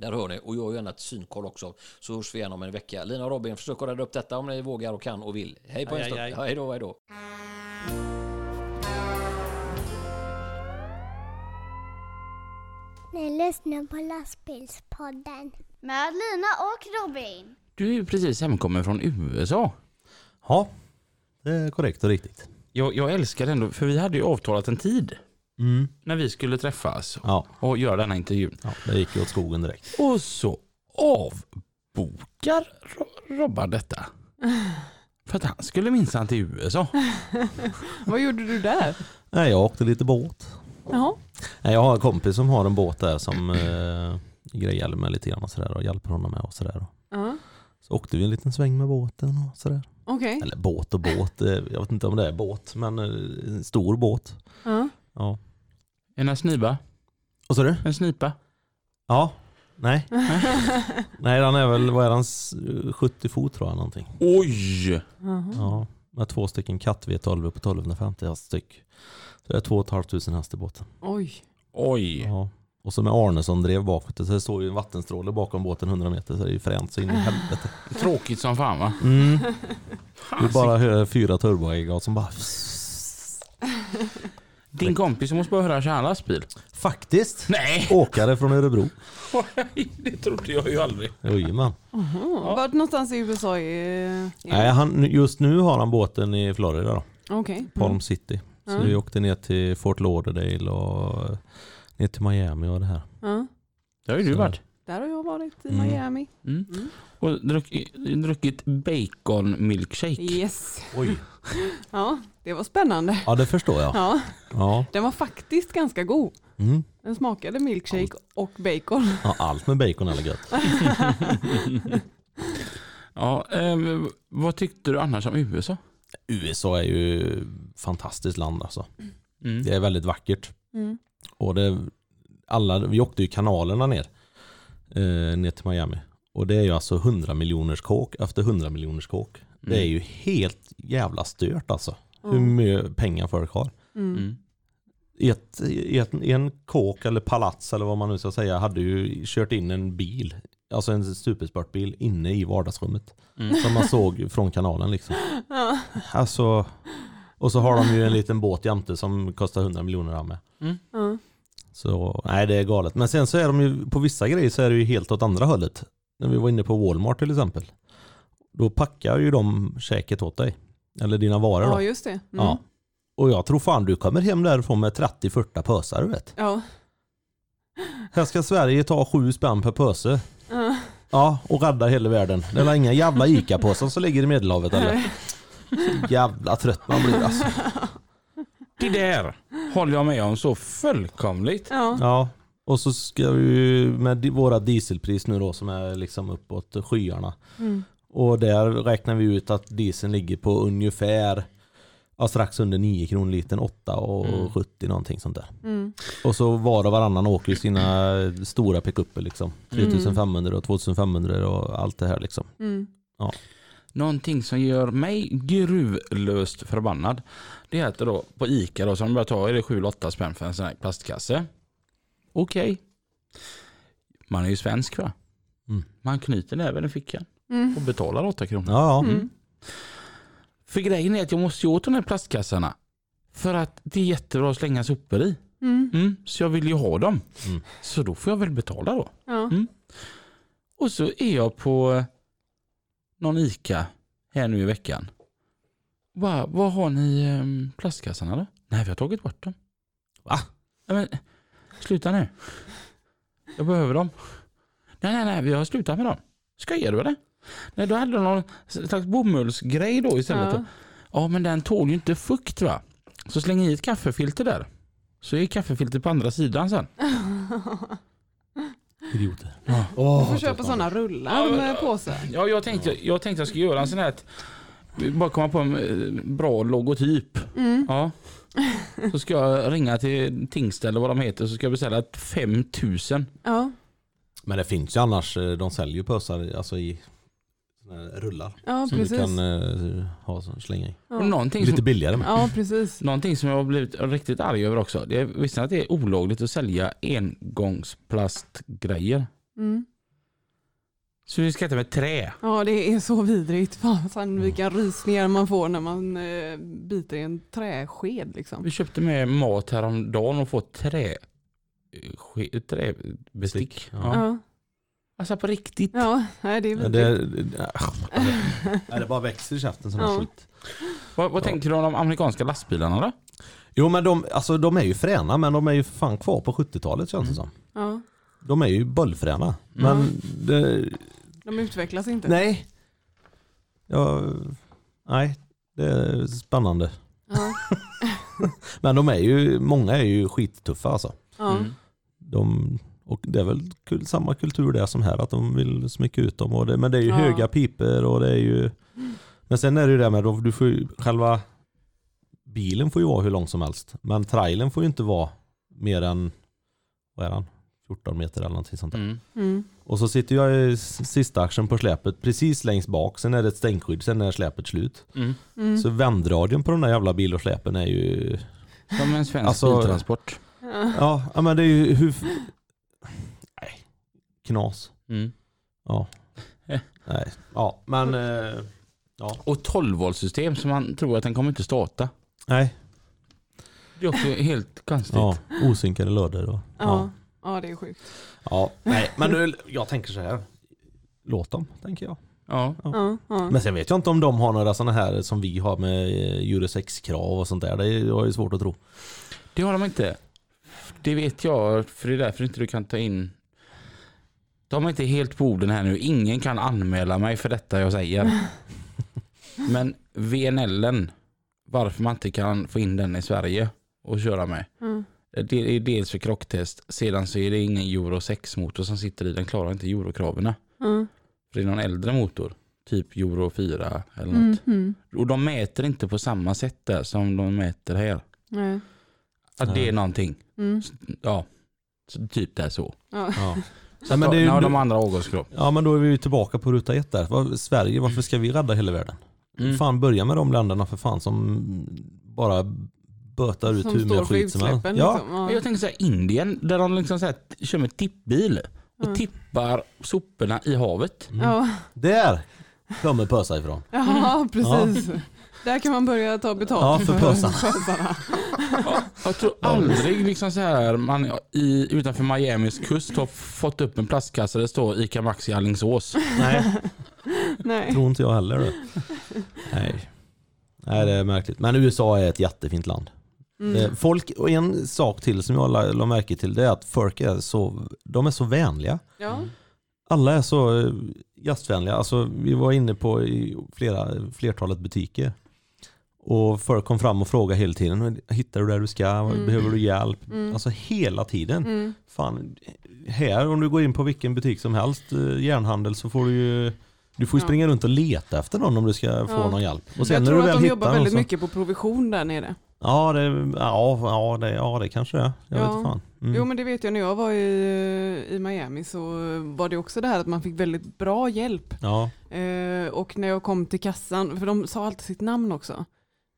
Där hör ni. Och jag gör gärna ett synkoll också. Så hörs vi igen om en vecka. Lina och Robin, försök att rädda upp detta om ni vågar och kan och vill. Hej på Aj, en stund. aj, aj. Ja, hej då, hej då. Ni lyssnar på lastbilspodden. Med Lina och Robin. Du är ju precis hemkommen från USA. Ja, det är korrekt och riktigt. Jag, jag älskar det ändå, för vi hade ju avtalat en tid Mm. när vi skulle träffas Ja, och göra denna intervjun. ja, det gick ju åt skogen direkt. Och så avbokar Ro- Robban detta. För att han skulle minsann till USA. vad gjorde du där? Nej, jag åkte lite båt. Jaha. Nej, jag har en kompis som har en båt där som eh, grejar med lite grann och sådär och hjälper honom med och sådär. Ja. Så åkte vi en liten sväng med båten och sådär. Okej. Eller båt och båt, eh, jag vet inte om det är båt, men eh, en stor båt. Ja. Ja. En snipa? Och så du? En snipa? Ja. Nej. Nej, den är väl, vad är den, S- 70 fot tror jag någonting. Oj! Ja. Med två stycken katt V12 på 1250 häst styck. Så det är 2 500 häst i båten. Oj. Oj. Ja. Och så med Arnesson drev bakåt. Så det står ju en vattenstråle bakom båten 100 meter så det är ju fränt så in i helvete. Tråkigt som fan va? Mm. Du bara hör fyra turboaggregat som bara... Din kompis måste bara höra köra en lastbil. Faktiskt! Nej! Åkare från Örebro. det trodde jag ju aldrig. Jajamän. Oh. Vart någonstans i USA är... Nej, han, just nu har han båten i Florida då. Okej. Palm Mm. City. Så Mm. vi åkte ner till Fort Lauderdale och ner till Miami och det här. Ja. Det har ju du Så. varit. Där har jag varit i Mm. Miami. Mm. Och druckit, druckit bacon milkshake. Yes. Oj. Ja, det var spännande. Ja det förstår jag. Ja, Ja. den var faktiskt ganska god. Mm. Den smakade milkshake och bacon. ja allt med bacon är gött. Ja, ehm, vad tyckte du annars om USA? USA är ju fantastiskt land alltså. Mm. Det är väldigt vackert. Mm. Och det, alla, vi åkte ju kanalerna ner. Eh, ner till Miami. Och det är ju alltså 100 miljoners kåk efter 100 miljoners kåk. Det är ju helt jävla stört alltså. Hur Mm. mycket pengar folk har. Mm. Mm. Ett, ett, en kåk eller palats eller vad man nu ska säga hade ju kört in en bil. Alltså en supersportbil inne i vardagsrummet. Mm. Som man såg från kanalen liksom. Ja. Alltså, och så har de ju en liten båt jämte som kostar 100 miljoner av med. Ja. Så nej det är galet. Men sen så är de ju på vissa grejer så är det ju helt åt andra hållet. När vi var inne på Walmart till exempel. Då packar ju de käket åt dig. Eller dina varor då. ja, just det. Mm. Ja. Och jag tror fan du kommer hem därifrån med 30-40 pösar du vet. Ja. Här ska Sverige ta sju spänn per pöse. Ja. Ja, och rädda hela världen. Det är inga jävla ICA-påsar som ligger i Medelhavet eller? Så jävla trött man blir alltså. Det där håller jag med om så fullkomligt. Ja. Ja, och så ska vi med våra dieselpris nu då som är liksom uppåt skyarna. Mm. Och där räknar vi ut att dieseln ligger på ungefär ja, strax under 9 kronor litern, 8 och Mm. 70 någonting sånt där. Mm. Och så var och varannan åker sina stora pickuper liksom. 3500 och 2500 och allt det här liksom. Mm. Någonting som gör mig gruvlöst förbannad. Det är att då på Ica då, som de börjar ta, är det 7-8 spänn för en sån här plastkasse. Okej. Man är ju svensk va? Mm. Man knyter näven i fickan Mm. och betalar 8 kronor. Ja, ja. Mm. För grejen är att jag måste ju åt de här plastkassarna. För att det är jättebra att slänga sopor i. Mm. Mm, så jag vill ju ha dem. Mm. Så då får jag väl betala då. Ja. Mm. Och så är jag på någon ICA här nu i veckan. Bara, vad har ni eh, plastkassarna då? Nej, vi har tagit bort dem. Va? Nej, men, sluta nu. Jag behöver dem. Nej, nej, nej, vi har slutat med dem. Skojar du eller? Nej, då hade de någon slags bomullsgrej då istället. Ja. Ja, men den tål ju inte fukt va? Så släng i ett kaffefilter där. Så är kaffefiltret på andra sidan sen. Idioter. Ja. Du får köpa sådana rullar med påse. Ja, jag tänkte jag, tänkte jag skulle göra en sån här bara komma på en eh, bra logotyp. Mm. Ja. Så ska jag ringa till Tingställ eller vad de heter så ska jag beställa ett 5000. Ja. Men det finns ju annars, eh, de säljer ju pösar alltså i rullar. ja, som du precis. kan eh, ha, slänga i. Ja. någonting, Lite som, billigare med. ja, precis. någonting som jag har blivit riktigt arg över också. Det är, visste att det är olagligt att sälja engångsplastgrejer? Mm. Så vi ska äta med trä. Ja, det är så vidrigt. Fan, vilka rysningar man får när man eh, biter i en träsked liksom. Vi köpte med mat häromdagen och fått trä, ske- träbestick. Ja. Ja. Alltså på riktigt. ja nej, det är vidrigt. det, Nej, det bara växer i käften här Ja. skit. Vad, vad Ja. tänker du om de amerikanska lastbilarna då? Jo men de, alltså, de är ju fräna men de är ju fan kvar på 70-talet känns det som. Ja, De är ju bollfräna. Men det, de utvecklas inte. nej. Ja, nej, det är spännande. Ja. Men de är ju, många är ju skittuffa alltså. Ja. Mm. De, och det är väl kul, samma kultur där som här, att de vill smycka ut dem. Och det, men det är ju Ja. höga piper och det är ju... Men sen är det ju det med, du får ju, själva bilen får ju vara hur lång som helst. Men trailern får ju inte vara mer än, vad är den? 14 meter eller någonting sånt där. Mm. Mm. Och så sitter jag i sista axeln på släpet precis längst bak, sen är det ett stänkskydd, sen är släpet slut. Mm. Mm. Så vändradion på de där jävla bil och släpen är ju... Som en svensk Alltså- biltransport. Ja. Ja, men det är ju hur... Nej, knas. Mm. Ja. Eh. Nej, ja men... Eh, ja. Och 12 volt system som man tror att den kommer inte starta. Nej, Det är också helt konstigt. ja, osynkade lådor och... Ja. ja, det är sjukt. ja. Nej, men nu, jag tänker så här. Låt dem, tänker jag. Ja. Ja, ja. Men sen vet jag inte om de har några sådana här som vi har med eh, Euro 6-krav och sånt där. Det är- ju svårt att tro. Det har de inte. Det vet jag, för det är därför inte du kan ta in... De är inte helt på orden här nu. Ingen kan anmäla mig för detta jag säger. Men VNLen, varför man inte kan få in den i Sverige och köra med. Mm. Det är dels för krocktest, sedan så är det ingen Euro 6-motor som sitter i. Den klarar inte Eurokraven. Mm. För det är någon äldre motor, typ Euro 4 eller något. Mm. Och de mäter inte på samma sätt där som de mäter här. Nej. Att det är någonting. Mm. Ja, så typ det är så. Ja. Ja. Så men men det är ju- ja, de andra avgaskrav. ja men då är vi ju tillbaka på ruta ett där. Vad- Sverige, varför ska vi rädda hela världen? Mm. Fan börja med de länderna för fan som bara bötar ut Som hur står mycket skit som helst. Ja, Liksom. Ja. Jag tänker så här, Indien där de liksom så här, kör med tippbil och Ja. tippar soporna i havet. Ja. där kommer pösa ifrån. ja, precis. Där kan man börja ta betalt Ja, för pösarna. pösarna. Jag tror aldrig liksom så här, man i, utanför Miamis kust har fått upp en plastkasse där det står ICA Maxi Alingsås. Nej, Nej. tror inte jag heller. Nej. Nej, det är märkligt. Men USA är ett jättefint land. Mm. Eh, Folk, och en sak till som jag la, la märke till det är att folk är så, de är så vänliga. Ja. Alla är så eh, gästvänliga. Alltså, vi var inne på i flera, flertalet butiker. Och folk kom fram och frågade hela tiden. Hittar du där du ska? Mm. Behöver du hjälp? Mm. Alltså hela tiden. Mm. Fan, här om du går in på vilken butik som helst, eh, järnhandel, så får du ju du får ju Ja. springa runt och leta efter någon om du ska få Ja. någon hjälp. Och Jag sen när tror du att väl de hittar jobbar väldigt så, mycket på provision där nere. Ja, det, ja, ja, det, ja, det kanske det är. Jag Ja. vet fan. Mm. Jo men det vet jag när jag var i, i Miami så var det också det här att man fick väldigt bra hjälp. Ja, Eh, och när jag kom till kassan, för de sa alltid sitt namn också.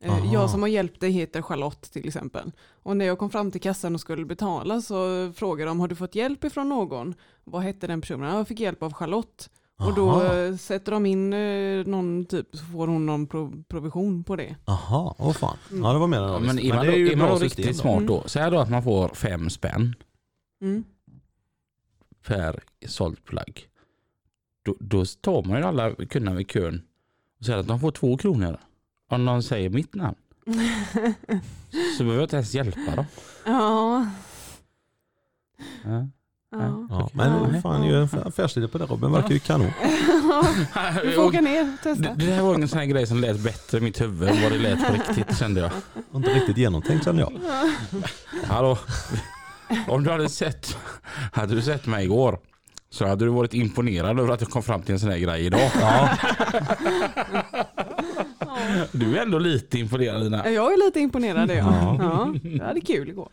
Eh, jag som har hjälpt dig heter Charlotte till exempel. Och när jag kom fram till kassan och skulle betala så frågade de, har du fått hjälp ifrån någon? Vad hette den personen? "Ja, Jag fick hjälp av Charlotte. Och då Aha. eh, sätter de in eh, någon typ, så får hon någon pro- provision på det. Aha, åh fan. Mm. Ja, det var mer än Ja, jag men är man, det då, ju är man riktigt då. smart då, säg då att man får fem spänn Mm. per sålt plagg. Då, då tar man ju alla kunderna vid kön och säger att de får två kronor. Om de säger mitt namn. Så behöver jag inte ens hjälpa dem. ja. Ja. Ja. Ja, men Ja. fan, gör en affärsidé på det Robin. Verkar ju kanon. Du får åka ner och det, testa. det här var en sån här grej som lät bättre i mitt huvud än vad det lät på riktigt kände jag. Inte riktigt genomtänkt känner jag. Hallå. Om du hade sett, hade du sett mig igår så hade du varit imponerad över att jag kom fram till en sån här grej idag. Ja, Du är ändå lite imponerad Lina. Jag är lite imponerad ja. Ja. ja. Jag hade kul igår.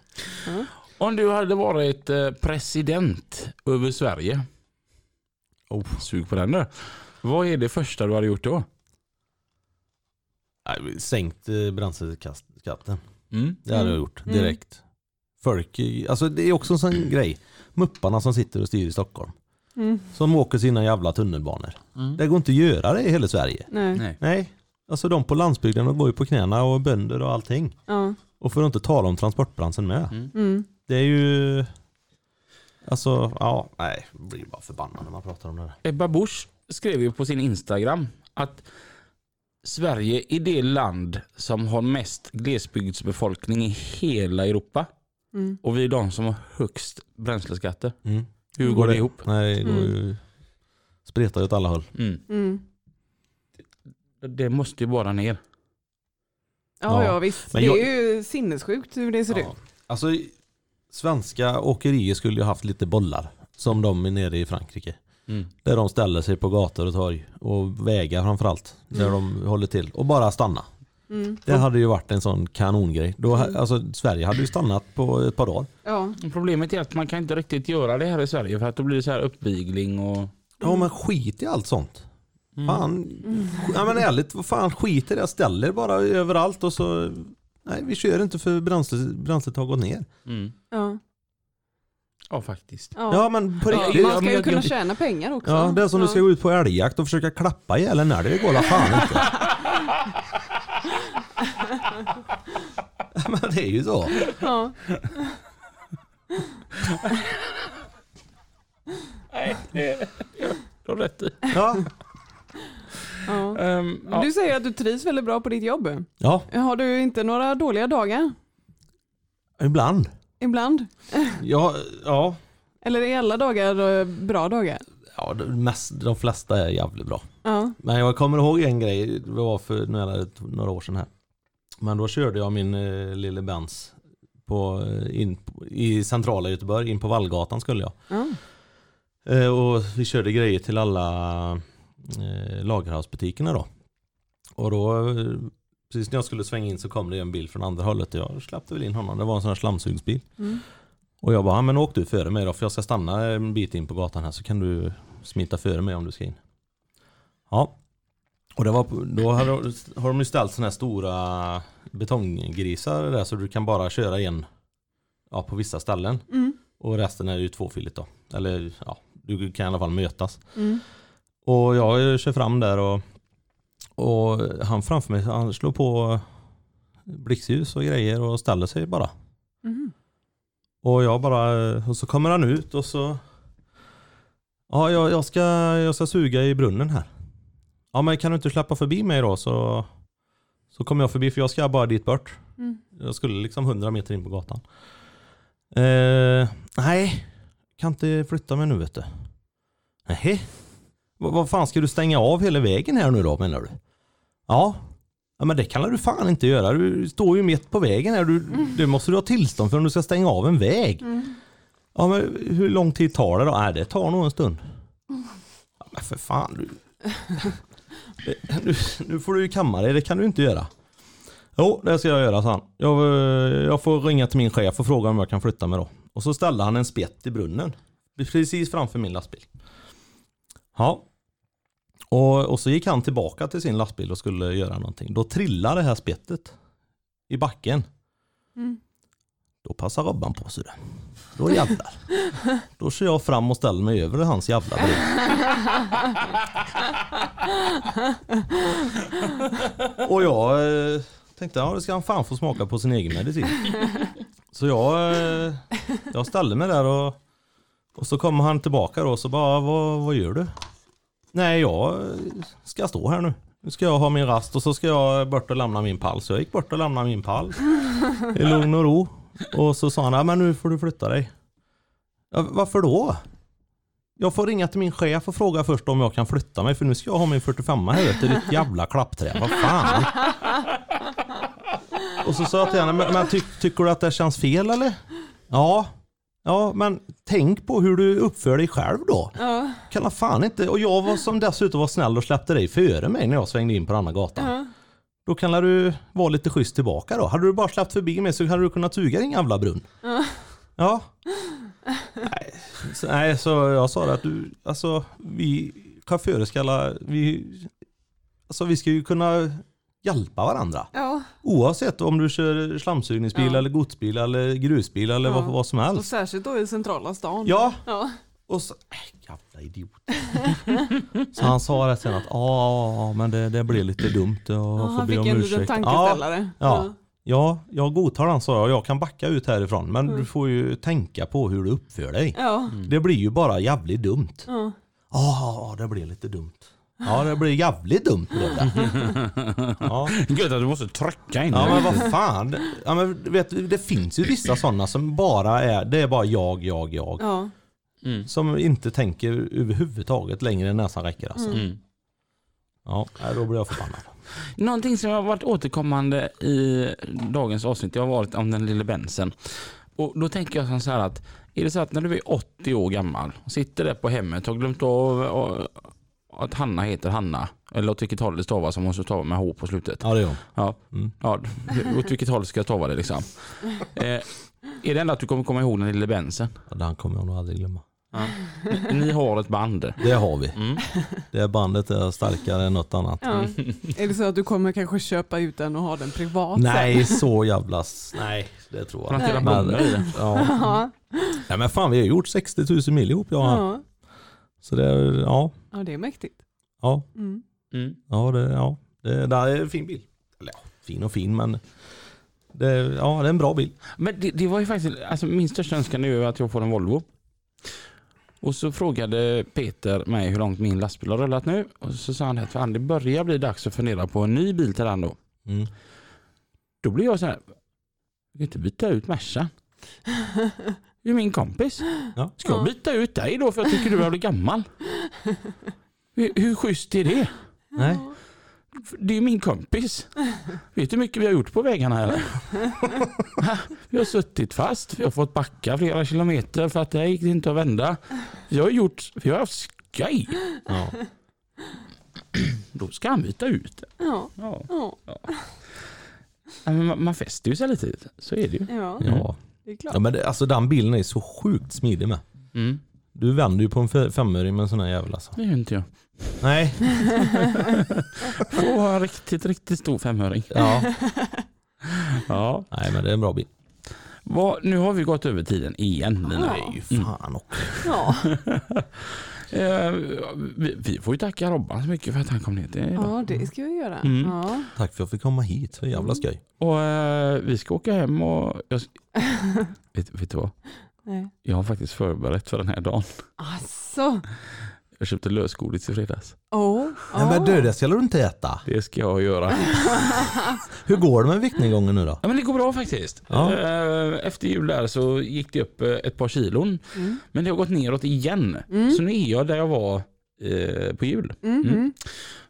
Om du hade varit eh, president över Sverige. Oh. Sug på den nu. Vad är det första du hade gjort då? Sänkt eh, bränsleskatten. Mm. Det hade jag Mm. gjort Mm. direkt. Folk, alltså det är också en sån grej. Mupparna som sitter och styr i Stockholm. Mm. Som åker sina jävla tunnelbanor. Mm. Det går inte att göra det i hela Sverige. Nej. Nej. Nej, alltså de på landsbygden de går ju på knäna och bönder och allting. Ja. Och för att inte tala om transportbranschen med. Mm. Det är ju... Alltså, ja, nej, jag blir bara förbannad när man pratar om det där. Ebba Busch skrev ju på sin Instagram att Sverige är det land som har mest glesbygdsbefolkning i hela Europa. Mm. Och vi är de som har högst bränsleskatter. Mm. Hur går det ihop? Nej, det Mm. ju... Spretar ju åt alla håll. Mm. Mm. Det måste ju bara ner. Ja, Ja. ja visst. Men det jag- är ju sinnessjukt hur det ser ut. Ja. Alltså svenska åkerier skulle ju haft lite bollar. Som de är nere i Frankrike. Mm. Där de ställer sig på gator och torg. Och vägar framförallt. Där de håller till. Och bara stanna. Mm. Det hade ju varit en sån kanongrej. Då, alltså, Sverige hade ju stannat på ett par dagar. Ja. Problemet är att man kan inte riktigt göra det här i Sverige för att då blir det så här uppvigling och... Ja men skit i allt sånt. Mm. Fan, ja, men ärligt, vad fan skit i det. Ställ er bara överallt och så Nej vi kör inte för bränsle, bränslet har gått ner. Mm. Ja. Ja faktiskt. Ja. Ja men på Ja, riktigt. man Ja, ska men ju kunna tjäna pengar också. Ja det är som ja. du ska gå ut på älgjakt och försöka klappa ihjäl en älg. Det går la fan inte. Ja, men det är ju så. Ja. Nej, det... Du har rätt i. Ja. Ja. Ehm, ja. Du säger att du trivs väldigt bra på ditt jobb. ja, Har du inte några dåliga dagar? ibland. Ibland? Ja, ja. Eller är alla dagar eh, bra dagar? ja mest, de flesta är jävligt bra. Ja. Men jag kommer ihåg en grej, det var för några, några år sedan här. Men då körde jag min eh, lille Benz på, eh, in, i centrala Göteborg, in på Vallgatan skulle jag. Ja. Eh, och vi körde grejer till alla eh, lagerhusbutikerna då. Och då, eh, precis när jag skulle svänga in så kom det en bil från andra hållet. Jag släppte väl in honom, det var en sån här slamsugsbil. Mm. Och jag bara, "Ja, men åk du före mig då för jag ska stanna en bit in på gatan här så kan du smita före mig om du ska in. Ja. Och det var, då har, har de ju ställt sådana här stora betonggrisar där så du kan bara köra en ja, på vissa ställen. Mm. Och resten är ju tvåfiligt då. Eller ja, du kan i alla fall mötas. Mm. Och jag kör fram där och, och han framför mig, han slår på blixtljus och grejer och ställer sig bara. Mhm. Och jag bara, och så kommer han ut och så Ja, jag, jag, ska, jag ska suga i brunnen här. Ja, men kan du inte släppa förbi mig då så, så kommer jag förbi för jag ska bara dit bort. Mm. Jag skulle liksom 100 meter in på gatan. Eh, nej, kan inte flytta mig nu vet du. Nej. Vad, fan ska du stänga av hela vägen här nu då menar du? Ja. Ja men det kan du fan inte göra. Du står ju mitt på vägen här. Du, det måste du ha tillstånd för om du ska stänga av en väg. Mm. Ja men hur lång tid tar det då? Nej det tar nog en stund. Ja, men för fan du. Nu, nu får du ju kamma dig, det kan du inte göra. Jo, det ska jag göra, sa han. Jag, jag får ringa till min chef och fråga om jag kan flytta mig då. Och så ställde han en spett i brunnen. Precis framför min lastbil. Ja. Och, och så gick han tillbaka till sin lastbil och skulle göra någonting. Då trillade det här spettet i backen. Mm. Då passar Robban på sig det. Då jävlar. Då kör jag fram och ställer mig över hans jävla bil. Och jag eh, tänkte, ja det ska han fan få smaka på sin egen medicin. Så jag, eh, jag ställde mig där och, och så kommer han tillbaka då och så bara, vad, vad gör du? Nej jag ska stå här nu. Nu ska jag ha min rast och så ska jag bort och lämna min pall. Så jag gick bort och lämnade min pall. I lugn och ro. Och så sa han, ja men nu får du flytta dig. Ja, varför då? Jag får ringa till min chef och fråga först om jag kan flytta mig för nu ska jag ha min 45 här ute i ditt jävla klappträ. Vad fan? Och så sa jag till henne, men, men ty, tycker du att det känns fel eller? Ja. Ja, men tänk på hur du uppför dig själv då. Ja. Kan fan inte. Och jag var som dessutom var snäll och släppte dig före mig när jag svängde in på andra gatan. Ja. Då kan du vara lite schysst tillbaka då. Hade du bara släppt förbi mig så hade du kunnat suga din jävla brunn. Ja. Ja. Nej, så, nej, så jag sa det att du, alltså vi chaufförer ska alla, vi, alltså vi ska ju kunna hjälpa varandra. ja. Oavsett om du kör slamsugningsbil Ja. eller godsbil eller grusbil eller Ja. vad, vad som Och helst. särskilt då i centrala stan. Ja, Ja. och så, äh, jävla idiot. så han sa det sen att ja, men det, det blir lite dumt och Ja, får han be fick om en liten ursäkt. Ja, tankeställare. ja. ja, jag godtar den sa jag. Jag kan backa ut härifrån. Men Mm. du får ju tänka på hur du uppför dig. Ja. Det blir ju bara jävligt dumt. Ja. Ja, det blir lite dumt. Ja, det blir jävligt dumt det. Ja. Gött att du måste trycka in Ja det. men vad fan. Ja, men, du vet, det finns ju vissa sådana som bara är, det är bara jag, jag, jag. Ja. Mm. Som inte tänker överhuvudtaget längre än näsan räcker alltså. Mm. Ja, nej, då blir jag förbannad. Någonting som har varit återkommande i dagens avsnitt det har varit om den lille Bensen. Och då tänker jag som så här att är det så att när du är 80 år gammal och sitter där på hemmet och har glömt av och- att Hanna heter Hanna eller åt vilket håll det stavas om måste stava med H på slutet. Ja, det gör hon. Ja, Mm. ja åt vilket håll ska jag stava det liksom. Eh, är det enda att du kommer komma ihåg den lille Bensen? Ja, Den kommer jag nog aldrig glömma. Ni har ett band. Det har vi. Mm. Det bandet är starkare än något annat. Ja. Är det så att du kommer kanske köpa ut den och ha den privat? Nej, så jävlas. Nej, det tror jag inte. Ja. Ja. Nej men fan vi har gjort 60 000 mil ihop jag och. Ja. Så det är, ja. ja, det är mäktigt. Ja, Mm. Mm. ja det, ja. Det, det är en fin bil. Eller ja, fin och fin men det, ja, det är en bra bil. Men det, det var ju faktiskt, alltså min största önskan är ju att jag får en Volvo. Och så frågade Peter mig hur långt min lastbil har rullat nu. Och så sa han att fan, det börjar bli dags att fundera på en ny bil till den då. Mm. Då blir jag så här, jag kan inte byta ut Mercan. Det är min kompis. Ja. Ska jag byta ut dig då för jag tycker du börjar bli gammal? Hur, hur schysst är det? Nej. Det är ju min kompis. Vet du hur mycket vi har gjort på vägarna eller? Vi har suttit fast, vi har fått backa flera kilometer för att det gick inte att vända. Vi har gjort, vi har haft skoj. Ja. Då ska han byta ut det. Ja. Ja. Ja. Man, man fäster ju sig lite, så är det ju. ja, Ja. Det är klart. ja men det, alltså den bilen är så sjukt smidig med. Mm. Du vänder ju på en fe- femöring med en sån här jävel alltså. Det gör inte jag. Nej. Få ha en riktigt, riktigt stor femöring. Ja. Ja. Nej men det är en bra bil. Vad, nu har vi gått över tiden igen Lina. Nej fan och. Ja. Eh, vi, vi får ju tacka Robban så mycket för att han kom ner till idag. ja, det ska vi göra. Mm. Ja. Tack för att jag fick komma hit. Så jävla skoj. Och eh, vi ska åka hem och... Jag, vet, vet du vad? Nej. Jag har faktiskt förberett för den här dagen. Alltså. Jag köpte lösgodis i fredags. Oh. Nej men du det ska du inte äta. Det ska jag göra. Hur går det med viktnedgången nu då? Ja, men det går bra faktiskt. Ja. Eh, Efter jul där så gick det upp eh, ett par kilon. Mm. Men det har gått neråt igen. Mm. Så nu är jag där jag var eh, på jul. Mm. Mm.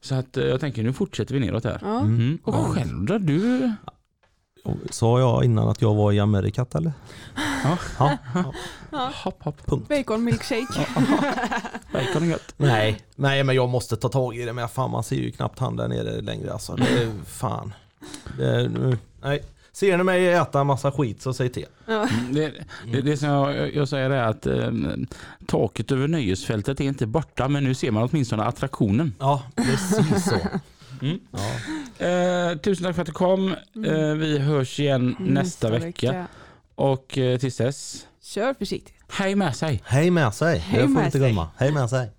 Så att jag tänker nu fortsätter vi neråt här. Ja. Mm. Och själv då? Du? Sa jag innan att jag var i Amerikat eller? Ja. Ja. Ja. Hopp, hopp. Punkt. Bacon milkshake. Bacon är gött. Nej, nej men jag måste ta tag i det med. Fan man ser ju knappt han där nere längre alltså. Det är fan. Det är, nej. Ser ni mig äta en massa skit så säg till. Ja. Mm, Det, det, det som jag, jag säger är att eh, taket över nöjesfältet är inte borta men nu ser man åtminstone attraktionen. Ja, precis så. Mm. Ja. Eh, tusen tack för att du kom. Eh, vi hörs igen nästa, vecka. Och eh, tills dess, Kör försiktigt. hej med sig. Hej med sig. Hej det får inte glömma. Hej med sig.